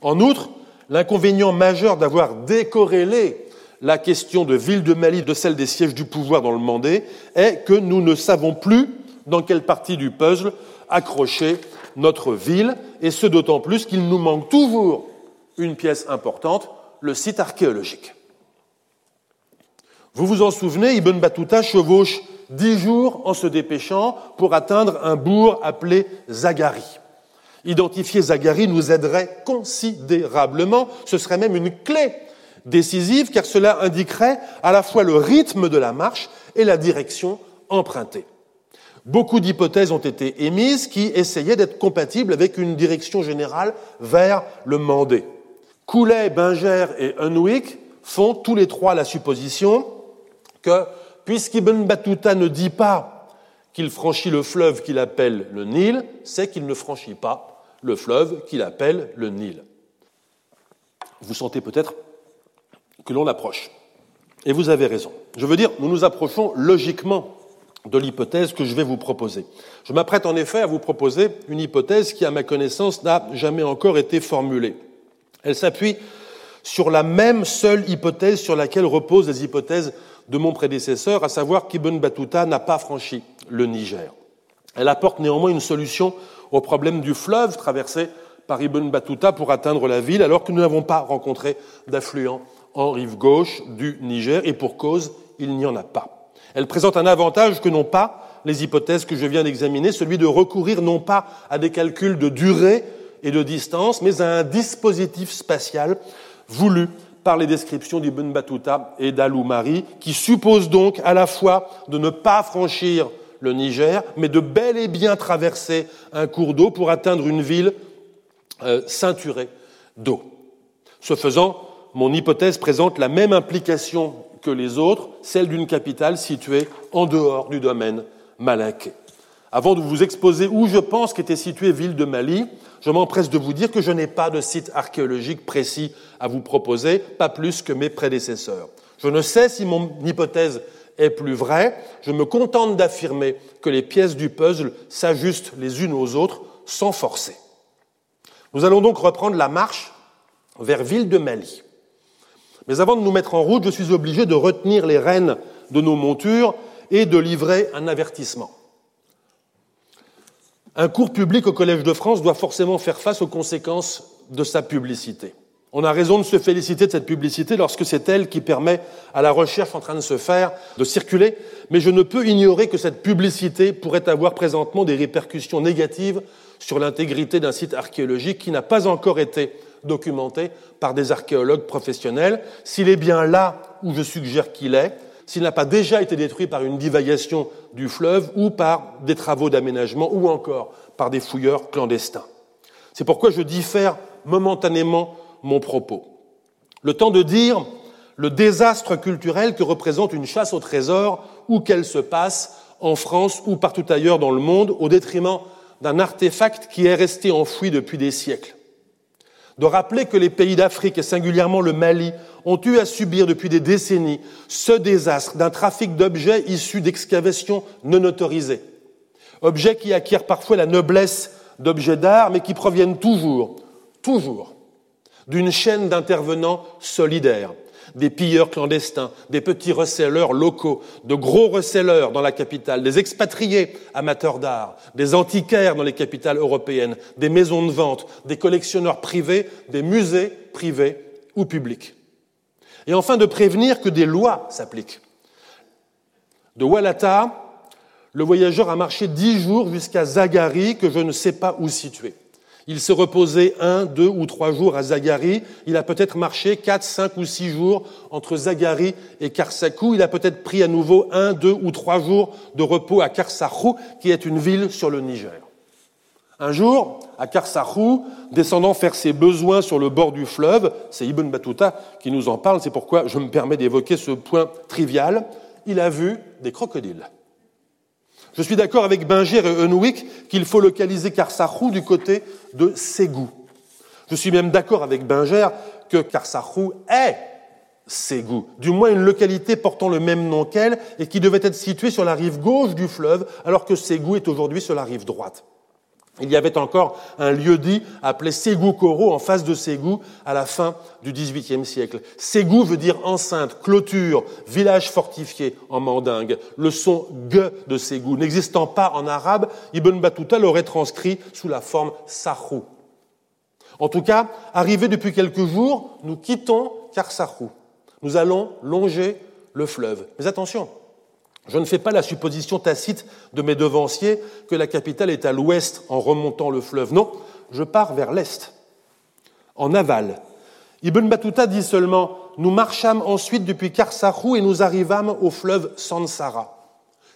En outre, l'inconvénient majeur d'avoir décorrélé la question de ville de Mali de celle des sièges du pouvoir dans le Mandé est que nous ne savons plus dans quelle partie du puzzle accrocher notre ville, et ce d'autant plus qu'il nous manque toujours une pièce importante, le site archéologique. Vous vous en souvenez, Ibn Battuta chevauche dix jours en se dépêchant pour atteindre un bourg appelé Zagari. Identifier Zagari nous aiderait considérablement, ce serait même une clé décisive car cela indiquerait à la fois le rythme de la marche et la direction empruntée. Beaucoup d'hypothèses ont été émises qui essayaient d'être compatibles avec une direction générale vers le Mandé. Coulet, Binger et Unwick font tous les trois la supposition que, puisqu'Ibn Battuta ne dit pas qu'il franchit le fleuve qu'il appelle le Nil, c'est qu'il ne franchit pas le fleuve qu'il appelle le Nil. Vous sentez peut-être que l'on approche. Et vous avez raison. Je veux dire, nous nous approchons logiquement de l'hypothèse que je vais vous proposer. Je m'apprête en effet à vous proposer une hypothèse qui, à ma connaissance, n'a jamais encore été formulée. Elle s'appuie sur la même seule hypothèse sur laquelle reposent les hypothèses de mon prédécesseur, à savoir qu'Ibn Battuta n'a pas franchi le Niger. Elle apporte néanmoins une solution au problème du fleuve traversé par Ibn Battuta pour atteindre la ville, alors que nous n'avons pas rencontré d'affluent en rive gauche du Niger, et pour cause, il n'y en a pas. Elle présente un avantage que n'ont pas les hypothèses que je viens d'examiner, celui de recourir non pas à des calculs de durée et de distance, mais à un dispositif spatial voulu par les descriptions d'Ibn Battuta et d'Aloumari, qui suppose donc à la fois de ne pas franchir le Niger, mais de bel et bien traverser un cours d'eau pour atteindre une ville euh, ceinturée d'eau. Ce faisant, mon hypothèse présente la même implication que les autres, celle d'une capitale située en dehors du domaine malinqué. Avant de vous exposer où je pense qu'était située Ville de Mali, je m'empresse de vous dire que je n'ai pas de site archéologique précis à vous proposer, pas plus que mes prédécesseurs. Je ne sais si mon hypothèse est plus vraie, je me contente d'affirmer que les pièces du puzzle s'ajustent les unes aux autres sans forcer. Nous allons donc reprendre la marche vers Ville de Mali. Mais avant de nous mettre en route, je suis obligé de retenir les rênes de nos montures et de livrer un avertissement. Un cours public au Collège de France doit forcément faire face aux conséquences de sa publicité. On a raison de se féliciter de cette publicité lorsque c'est elle qui permet à la recherche en train de se faire de circuler, mais je ne peux ignorer que cette publicité pourrait avoir présentement des répercussions négatives sur l'intégrité d'un site archéologique qui n'a pas encore été documenté par des archéologues professionnels. S'il est bien là où je suggère qu'il est, s'il n'a pas déjà été détruit par une divagation du fleuve ou par des travaux d'aménagement ou encore par des fouilleurs clandestins. C'est pourquoi je diffère momentanément mon propos. Le temps de dire le désastre culturel que représente une chasse au trésor où qu'elle se passe en France ou partout ailleurs dans le monde au détriment d'un artefact qui est resté enfoui depuis des siècles. de rappeler que les pays d'Afrique, et singulièrement le Mali, ont eu à subir depuis des décennies ce désastre d'un trafic d'objets issus d'excavations non autorisées. Objets qui acquièrent parfois la noblesse d'objets d'art, mais qui proviennent toujours, toujours, d'une chaîne d'intervenants solidaires, des pilleurs clandestins, des petits receleurs locaux, de gros receleurs dans la capitale, des expatriés amateurs d'art, des antiquaires dans les capitales européennes, des maisons de vente, des collectionneurs privés, des musées privés ou publics. Et enfin de prévenir que des lois s'appliquent. De Walata, le voyageur a marché dix jours jusqu'à Zagari, que je ne sais pas où situer. Il s'est reposé un, deux ou trois jours à Zagari. Il a peut-être marché quatre, cinq ou six jours entre Zagari et Karsakou. Il a peut-être pris à nouveau un, deux ou trois jours de repos à Karsahou, qui est une ville sur le Niger. Un jour, à Karsahou, descendant faire ses besoins sur le bord du fleuve, c'est Ibn Battuta qui nous en parle, c'est pourquoi je me permets d'évoquer ce point trivial, il a vu des crocodiles. Je suis d'accord avec Binger et Unwick qu'il faut localiser Karsahou du côté de Ségou. Je suis même d'accord avec Binger que Karsahou est Ségou, du moins une localité portant le même nom qu'elle et qui devait être située sur la rive gauche du fleuve, alors que Ségou est aujourd'hui sur la rive droite. Il y avait encore un lieu-dit appelé Ségou-Koro en face de Ségou à la fin du XVIIIe siècle. Ségou veut dire enceinte, clôture, village fortifié en mandingue. Le son G de Ségou n'existant pas en arabe, Ibn Battuta l'aurait transcrit sous la forme Sahou. En tout cas, arrivé depuis quelques jours, nous quittons Karsahou. Nous allons longer le fleuve. Mais attention, je ne fais pas la supposition tacite de mes devanciers que la capitale est à l'ouest en remontant le fleuve. Non, je pars vers l'est, en aval. Ibn Battuta dit seulement Nous marchâmes ensuite depuis Karsahou et nous arrivâmes au fleuve Sansara.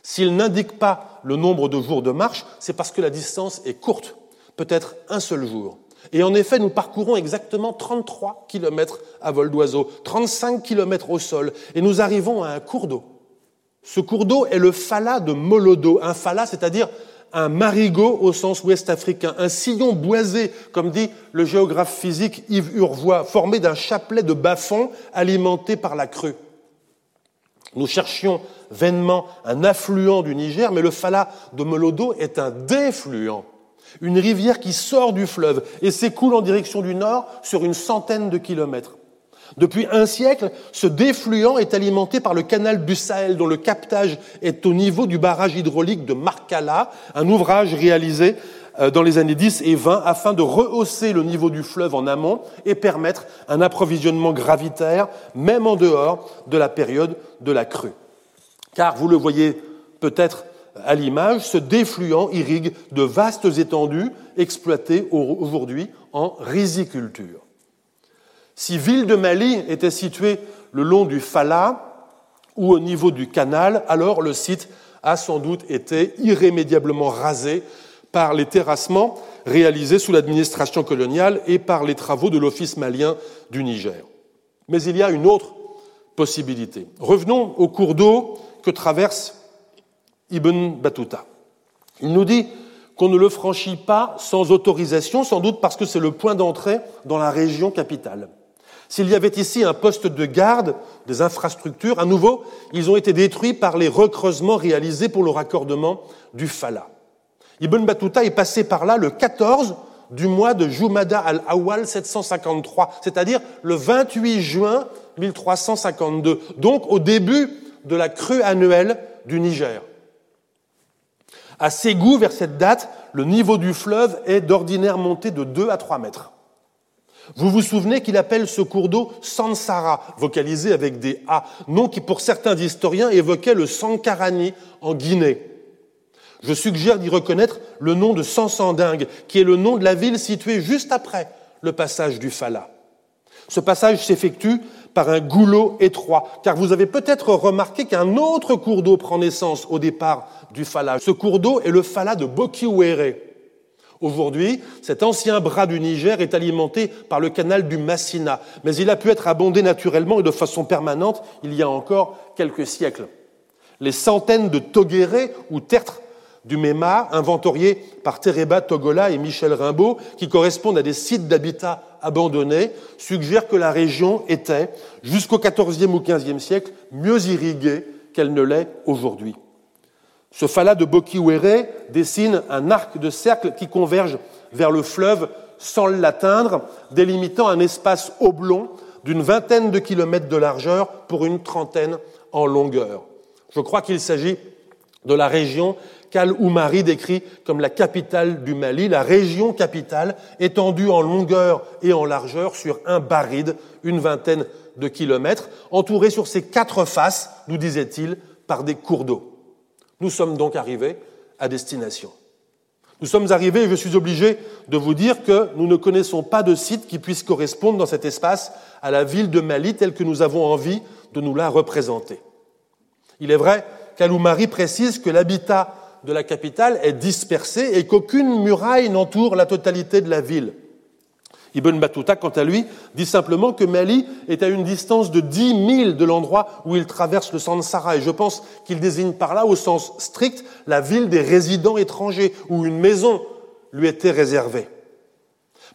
S'il n'indique pas le nombre de jours de marche, c'est parce que la distance est courte, peut-être un seul jour. Et en effet, nous parcourons exactement 33 kilomètres à vol d'oiseau, 35 kilomètres au sol, et nous arrivons à un cours d'eau. Ce cours d'eau est le Fala de Molodo. Un Fala, c'est-à-dire un marigot au sens ouest africain, un sillon boisé, comme dit le géographe physique Yves Urvois, formé d'un chapelet de bas-fonds alimenté par la crue. Nous cherchions vainement un affluent du Niger, mais le Fala de Molodo est un défluent, une rivière qui sort du fleuve et s'écoule en direction du nord sur une centaine de kilomètres. Depuis un siècle, ce défluent est alimenté par le canal du dont le captage est au niveau du barrage hydraulique de Markala, un ouvrage réalisé euh, dans les années 10 et 20 afin de rehausser le niveau du fleuve en amont et permettre un approvisionnement gravitaire, même en dehors de la période de la crue. Car vous le voyez peut-être à l'image, ce défluent irrigue de vastes étendues exploitées aujourd'hui en riziculture. Si Ville de Mali était située le long du Fala ou au niveau du canal, alors le site a sans doute été irrémédiablement rasé par les terrassements réalisés sous l'administration coloniale et par les travaux de l'Office malien du Niger. Mais il y a une autre possibilité. Revenons au cours d'eau que traverse Ibn Battuta. Il nous dit qu'on ne le franchit pas sans autorisation, sans doute parce que c'est le point d'entrée dans la région capitale. S'il y avait ici un poste de garde des infrastructures, à nouveau, ils ont été détruits par les recreusements réalisés pour le raccordement du Fala. Ibn Battuta est passé par là le 14 du mois de Jumada al-Awwal 753, c'est-à-dire le 28 juin 1352, donc au début de la crue annuelle du Niger. À Ségou, vers cette date, le niveau du fleuve est d'ordinaire monté de 2 à 3 mètres. Vous vous souvenez qu'il appelle ce cours d'eau Sansara, vocalisé avec des A, nom qui pour certains historiens évoquait le Sankarani en Guinée. Je suggère d'y reconnaître le nom de Sansandingue, qui est le nom de la ville située juste après le passage du Fala. Ce passage s'effectue par un goulot étroit, car vous avez peut-être remarqué qu'un autre cours d'eau prend naissance au départ du Fala. Ce cours d'eau est le Fala de Bokiwere. Aujourd'hui, cet ancien bras du Niger est alimenté par le canal du Massina, mais il a pu être abondé naturellement et de façon permanente il y a encore quelques siècles. Les centaines de togérés ou tertres du Mema, inventoriés par Tereba Togola et Michel Rimbaud, qui correspondent à des sites d'habitat abandonnée, suggère que la région était, jusqu'au XIVe ou XVe siècle, mieux irriguée qu'elle ne l'est aujourd'hui. Ce phala de Bokiwere dessine un arc de cercle qui converge vers le fleuve sans l'atteindre, délimitant un espace oblong d'une vingtaine de kilomètres de largeur pour une trentaine en longueur. Je crois qu'il s'agit de la région qu'Al-Oumari décrit comme la capitale du Mali, la région capitale étendue en longueur et en largeur sur un baride, une vingtaine de kilomètres, entourée sur ses quatre faces, nous disait-il, par des cours d'eau. Nous sommes donc arrivés à destination. Nous sommes arrivés, et je suis obligé de vous dire que nous ne connaissons pas de site qui puisse correspondre dans cet espace à la ville de Mali telle que nous avons envie de nous la représenter. Il est vrai qu'Aloumari précise que l'habitat de la capitale est dispersé et qu'aucune muraille n'entoure la totalité de la ville. Ibn Battuta, quant à lui, dit simplement que Mali est à une distance de 10 000 de l'endroit où il traverse le Sansara. Et je pense qu'il désigne par là, au sens strict, la ville des résidents étrangers, où une maison lui était réservée.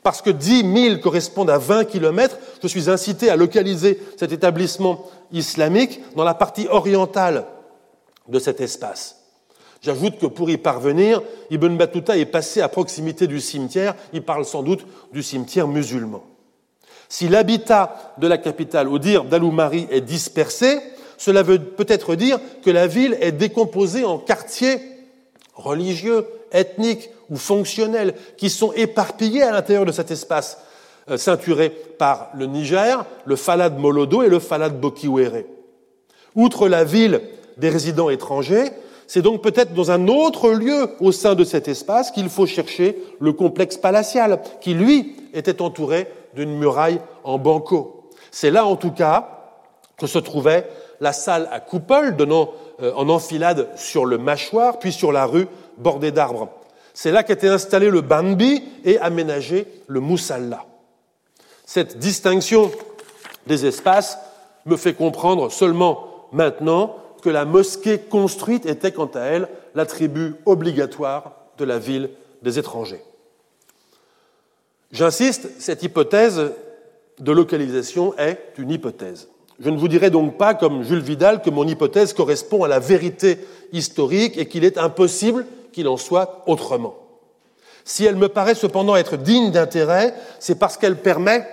Parce que 10 000 correspondent à 20 kilomètres, je suis incité à localiser cet établissement islamique dans la partie orientale de cet espace. J'ajoute que pour y parvenir, Ibn Battuta est passé à proximité du cimetière, il parle sans doute du cimetière musulman. Si l'habitat de la capitale, au dire d'Aloumari, est dispersé, cela veut peut-être dire que la ville est décomposée en quartiers religieux, ethniques ou fonctionnels qui sont éparpillés à l'intérieur de cet espace euh, ceinturé par le Niger, le Falad Molodo et le Falad Bokiwere. Outre la ville des résidents étrangers, c'est donc peut-être dans un autre lieu au sein de cet espace qu'il faut chercher le complexe palatial, qui lui était entouré d'une muraille en banco. C'est là en tout cas que se trouvait la salle à coupole donnant euh, en enfilade sur le mâchoire, puis sur la rue bordée d'arbres. C'est là qu'était installé le bambi et aménagé le moussalla. Cette distinction des espaces me fait comprendre seulement maintenant que la mosquée construite était quant à elle l'attribut obligatoire de la ville des étrangers. J'insiste, cette hypothèse de localisation est une hypothèse. Je ne vous dirai donc pas, comme Jules Vidal, que mon hypothèse correspond à la vérité historique et qu'il est impossible qu'il en soit autrement. Si elle me paraît cependant être digne d'intérêt, c'est parce qu'elle permet,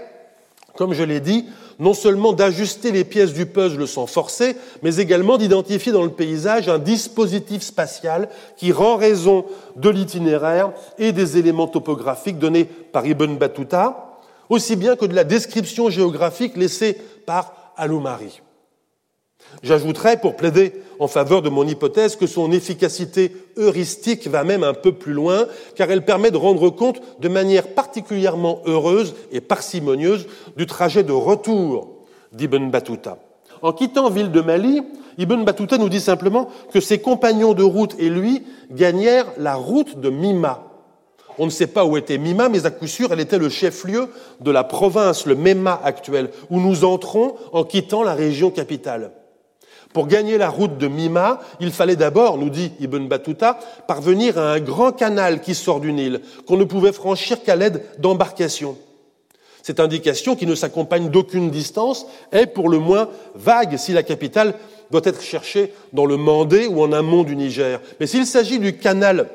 comme je l'ai dit, non seulement d'ajuster les pièces du puzzle sans forcer, mais également d'identifier dans le paysage un dispositif spatial qui rend raison de l'itinéraire et des éléments topographiques donnés par Ibn Battuta, aussi bien que de la description géographique laissée par Aloumari. J'ajouterai, pour plaider en faveur de mon hypothèse, que son efficacité heuristique va même un peu plus loin, car elle permet de rendre compte de manière particulièrement heureuse et parcimonieuse du trajet de retour d'Ibn Battuta. En quittant Ville de Mali, Ibn Battuta nous dit simplement que ses compagnons de route et lui gagnèrent la route de Mima. On ne sait pas où était Mima, mais à coup sûr, elle était le chef-lieu de la province, le Mema actuel, où nous entrons en quittant la région capitale. Pour gagner la route de Mima, il fallait d'abord, nous dit Ibn Battuta, parvenir à un grand canal qui sort du Nil, qu'on ne pouvait franchir qu'à l'aide d'embarcations. Cette indication, qui ne s'accompagne d'aucune distance, est pour le moins vague si la capitale doit être cherchée dans le Mandé ou en amont du Niger. Mais s'il s'agit du canal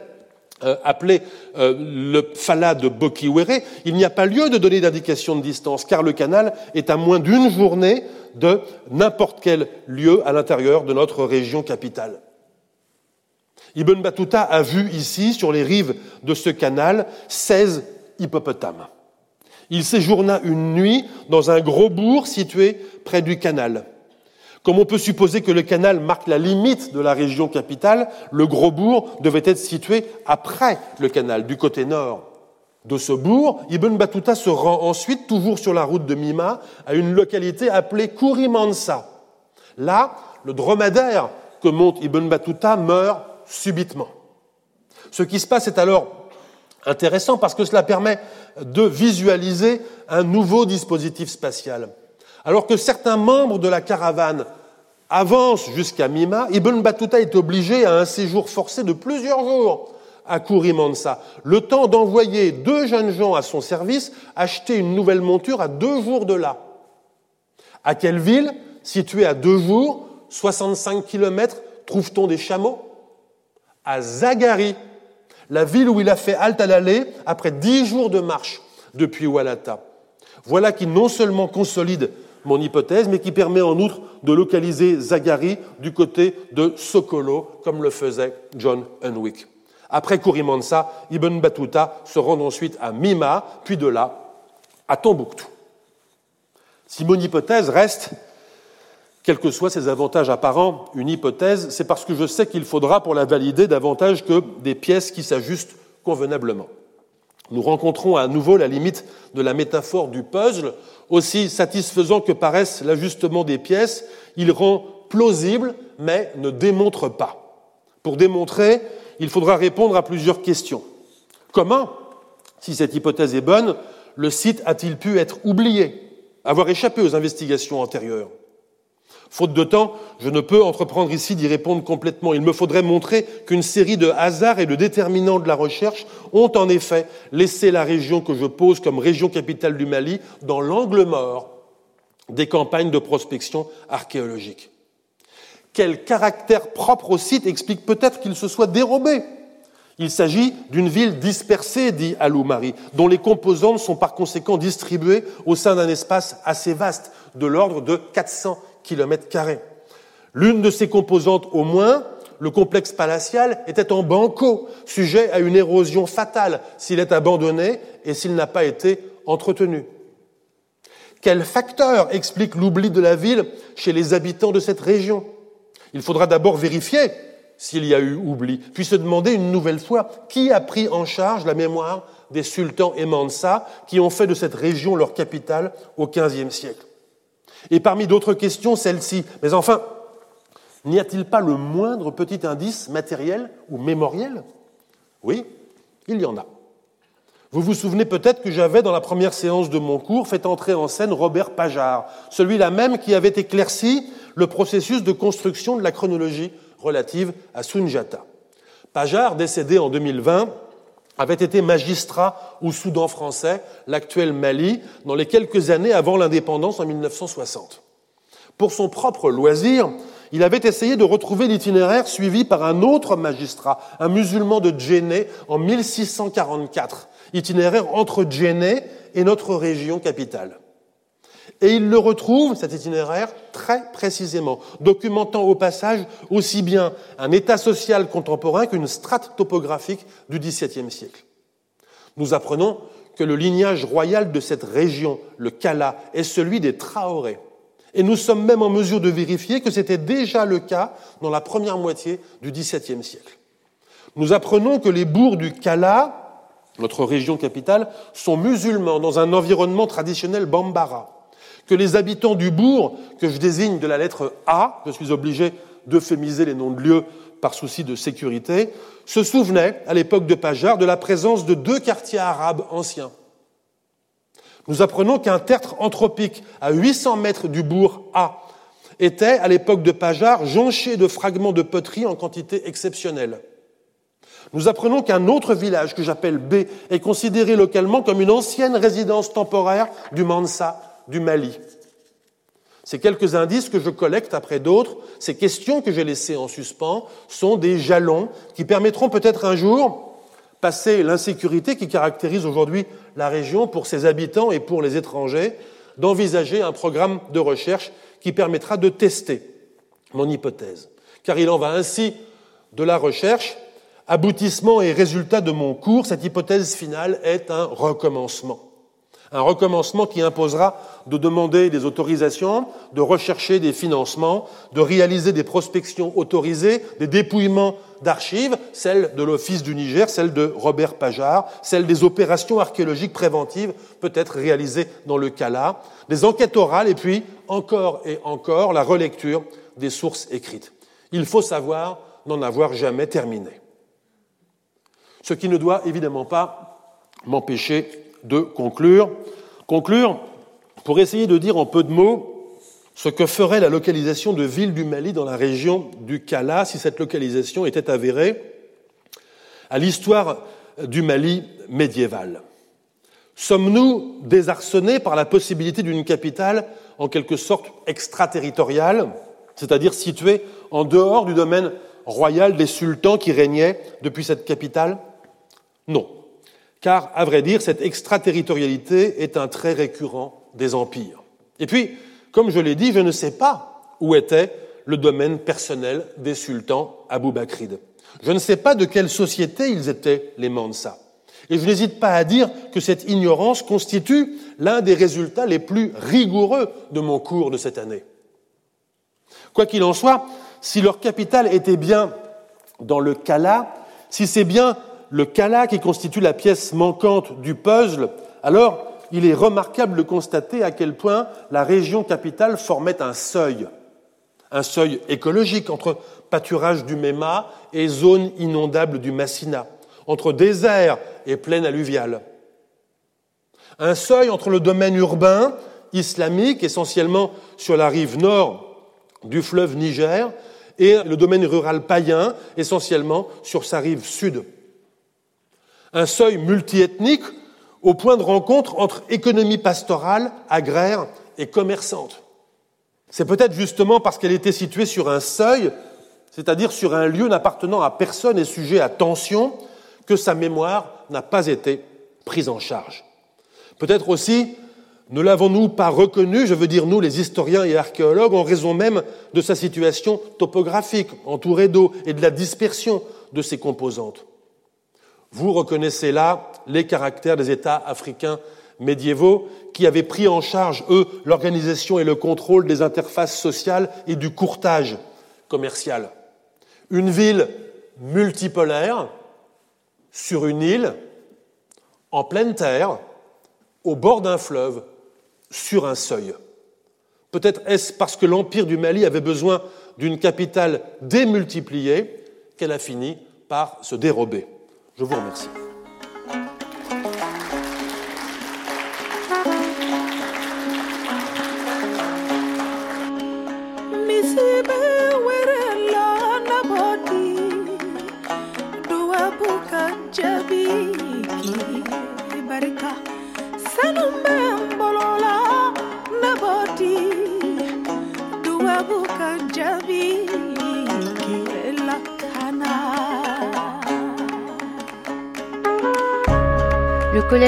euh, appelé euh, le Fala de Bokiwere, il n'y a pas lieu de donner d'indication de distance, car le canal est à moins d'une journée de n'importe quel lieu à l'intérieur de notre région capitale. Ibn Battuta a vu ici, sur les rives de ce canal, 16 hippopotames. Il séjourna une nuit dans un gros bourg situé près du canal. Comme on peut supposer que le canal marque la limite de la région capitale, le gros bourg devait être situé après le canal, du côté nord de ce bourg, Ibn Battuta se rend ensuite, toujours sur la route de Mima, à une localité appelée Kurimansa. Là, le dromadaire que monte Ibn Battuta meurt subitement. Ce qui se passe est alors intéressant parce que cela permet de visualiser un nouveau dispositif spatial. Alors que certains membres de la caravane avancent jusqu'à Mima, Ibn Battuta est obligé à un séjour forcé de plusieurs jours à Kourimansa, le temps d'envoyer deux jeunes gens à son service acheter une nouvelle monture à deux jours de là. À quelle ville, située à deux jours, 65 kilomètres, trouve-t-on des chameaux? À Zagari, la ville où il a fait halte à l'aller après dix jours de marche depuis Walata. Voilà qui non seulement consolide mon hypothèse, mais qui permet en outre de localiser Zagari du côté de Sokolo, comme le faisait John Unwick. Après Kurimansa, Ibn Battuta se rend ensuite à Mima, puis de là à Tombouctou. Si mon hypothèse reste, quels que soient ses avantages apparents, une hypothèse, c'est parce que je sais qu'il faudra pour la valider davantage que des pièces qui s'ajustent convenablement. Nous rencontrons à nouveau la limite de la métaphore du puzzle. Aussi satisfaisant que paraisse l'ajustement des pièces, il rend plausible mais ne démontre pas. Pour démontrer, il faudra répondre à plusieurs questions. Comment, si cette hypothèse est bonne, le site a-t-il pu être oublié, avoir échappé aux investigations antérieures? Faute de temps, je ne peux entreprendre ici d'y répondre complètement. Il me faudrait montrer qu'une série de hasards et de déterminants de la recherche ont en effet laissé la région que je pose comme région capitale du Mali dans l'angle mort des campagnes de prospection archéologique. Quel caractère propre au site explique peut-être qu'il se soit dérobé il s'agit d'une ville dispersée, dit Aloumari, dont les composantes sont par conséquent distribuées au sein d'un espace assez vaste, de l'ordre de 400 km. L'une de ces composantes au moins, le complexe palatial, était en banco, sujet à une érosion fatale s'il est abandonné et s'il n'a pas été entretenu. Quel facteur explique l'oubli de la ville chez les habitants de cette région? Il faudra d'abord vérifier s'il y a eu oubli, puis se demander une nouvelle fois qui a pris en charge la mémoire des sultans et qui ont fait de cette région leur capitale au XVe siècle. Et parmi d'autres questions, celle-ci. Mais enfin, n'y a-t-il pas le moindre petit indice matériel ou mémoriel? Oui, il y en a. Vous vous souvenez peut-être que j'avais, dans la première séance de mon cours, fait entrer en scène Robert Pajard, celui-là même qui avait éclairci le processus de construction de la chronologie relative à Sunjata. Pajard, décédé en 2020, avait été magistrat au Soudan français, l'actuel Mali, dans les quelques années avant l'indépendance en 1960. Pour son propre loisir, il avait essayé de retrouver l'itinéraire suivi par un autre magistrat, un musulman de Djenné, en 1644, itinéraire entre Djenné et notre région capitale. Et il le retrouve, cet itinéraire, très précisément, documentant au passage aussi bien un état social contemporain qu'une strate topographique du XVIIe siècle. Nous apprenons que le lignage royal de cette région, le Kala, est celui des Traoré. Et nous sommes même en mesure de vérifier que c'était déjà le cas dans la première moitié du XVIIe siècle. Nous apprenons que les bourgs du Kala, notre région capitale, sont musulmans dans un environnement traditionnel bambara que les habitants du bourg, que je désigne de la lettre A, je suis obligé d'euphémiser les noms de lieux par souci de sécurité, se souvenaient, à l'époque de Pajar, de la présence de deux quartiers arabes anciens. Nous apprenons qu'un tertre anthropique à 800 mètres du bourg A était, à l'époque de Pajar, jonché de fragments de poterie en quantité exceptionnelle. Nous apprenons qu'un autre village, que j'appelle B, est considéré localement comme une ancienne résidence temporaire du Mansa, du Mali. Ces quelques indices que je collecte après d'autres, ces questions que j'ai laissées en suspens, sont des jalons qui permettront peut-être un jour, passer l'insécurité qui caractérise aujourd'hui la région pour ses habitants et pour les étrangers, d'envisager un programme de recherche qui permettra de tester mon hypothèse. Car il en va ainsi de la recherche, aboutissement et résultat de mon cours, cette hypothèse finale est un recommencement. Un recommencement qui imposera de demander des autorisations, de rechercher des financements, de réaliser des prospections autorisées, des dépouillements d'archives, celles de l'Office du Niger, celles de Robert Pajard, celles des opérations archéologiques préventives, peut-être réalisées dans le Kala, des enquêtes orales et puis, encore et encore, la relecture des sources écrites. Il faut savoir n'en avoir jamais terminé. Ce qui ne doit évidemment pas m'empêcher de conclure. Conclure pour essayer de dire en peu de mots ce que ferait la localisation de villes du Mali dans la région du Kala si cette localisation était avérée. à l'histoire du Mali médiéval. Sommes-nous désarçonnés par la possibilité d'une capitale en quelque sorte extraterritoriale, c'est-à-dire située en dehors du domaine royal des sultans qui régnaient depuis cette capitale? Non, car à vrai dire, cette extraterritorialité est un trait récurrent des empires. Et puis, comme je l'ai dit, je ne sais pas où était le domaine personnel des sultans Bakrid. Je ne sais pas de quelle société ils étaient, les Mansa. Et je n'hésite pas à dire que cette ignorance constitue l'un des résultats les plus rigoureux de mon cours de cette année. Quoi qu'il en soit, si leur capitale était bien dans le Kala, si c'est bien le Kala qui constitue la pièce manquante du puzzle, alors il est remarquable de constater à quel point la région capitale formait un seuil, un seuil écologique entre pâturage du Méma et zone inondable du Massina, entre désert et plaine alluviale. Un seuil entre le domaine urbain islamique, essentiellement sur la rive nord du fleuve Niger, et le domaine rural païen, essentiellement sur sa rive sud. Un seuil multiethnique au point de rencontre entre économie pastorale, agraire et commerçante. C'est peut-être justement parce qu'elle était située sur un seuil, c'est-à-dire sur un lieu n'appartenant à personne et sujet à tension, que sa mémoire n'a pas été prise en charge. Peut-être aussi ne l'avons-nous pas reconnu, je veux dire nous les historiens et archéologues, en raison même de sa situation topographique, entourée d'eau, et de la dispersion de ses composantes. Vous reconnaissez là les caractères des États africains médiévaux qui avaient pris en charge, eux, l'organisation et le contrôle des interfaces sociales et du courtage commercial. Une ville multipolaire sur une île, en pleine terre, au bord d'un fleuve, sur un seuil. Peut-être est-ce parce que l'Empire du Mali avait besoin d'une capitale démultipliée qu'elle a fini par se dérober. Je vous remercie.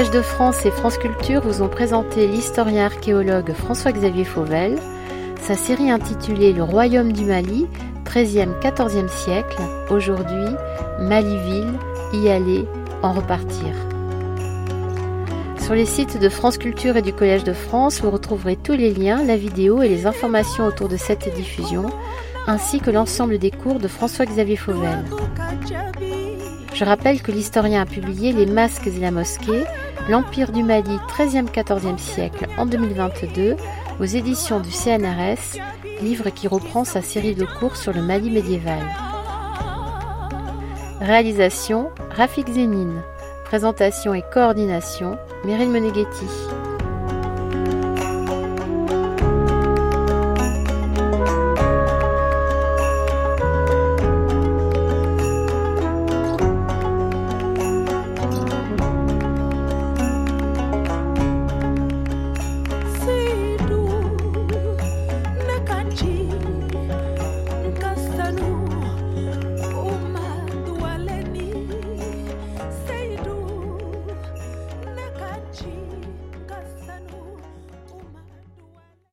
Collège de France et France Culture vous ont présenté l'historien archéologue François-Xavier Fauvel, sa série intitulée Le Royaume du Mali, 13e-14e siècle, aujourd'hui, Mali-Ville, y aller, en repartir. Sur les sites de France Culture et du Collège de France, vous retrouverez tous les liens, la vidéo et les informations autour de cette diffusion, ainsi que l'ensemble des cours de François-Xavier Fauvel. Je rappelle que l'historien a publié Les masques et la mosquée, l'Empire du Mali 13e-14e siècle en 2022 aux éditions du CNRS, livre qui reprend sa série de cours sur le Mali médiéval. Réalisation Rafik Zénine. Présentation et coordination Meryl Meneghetti.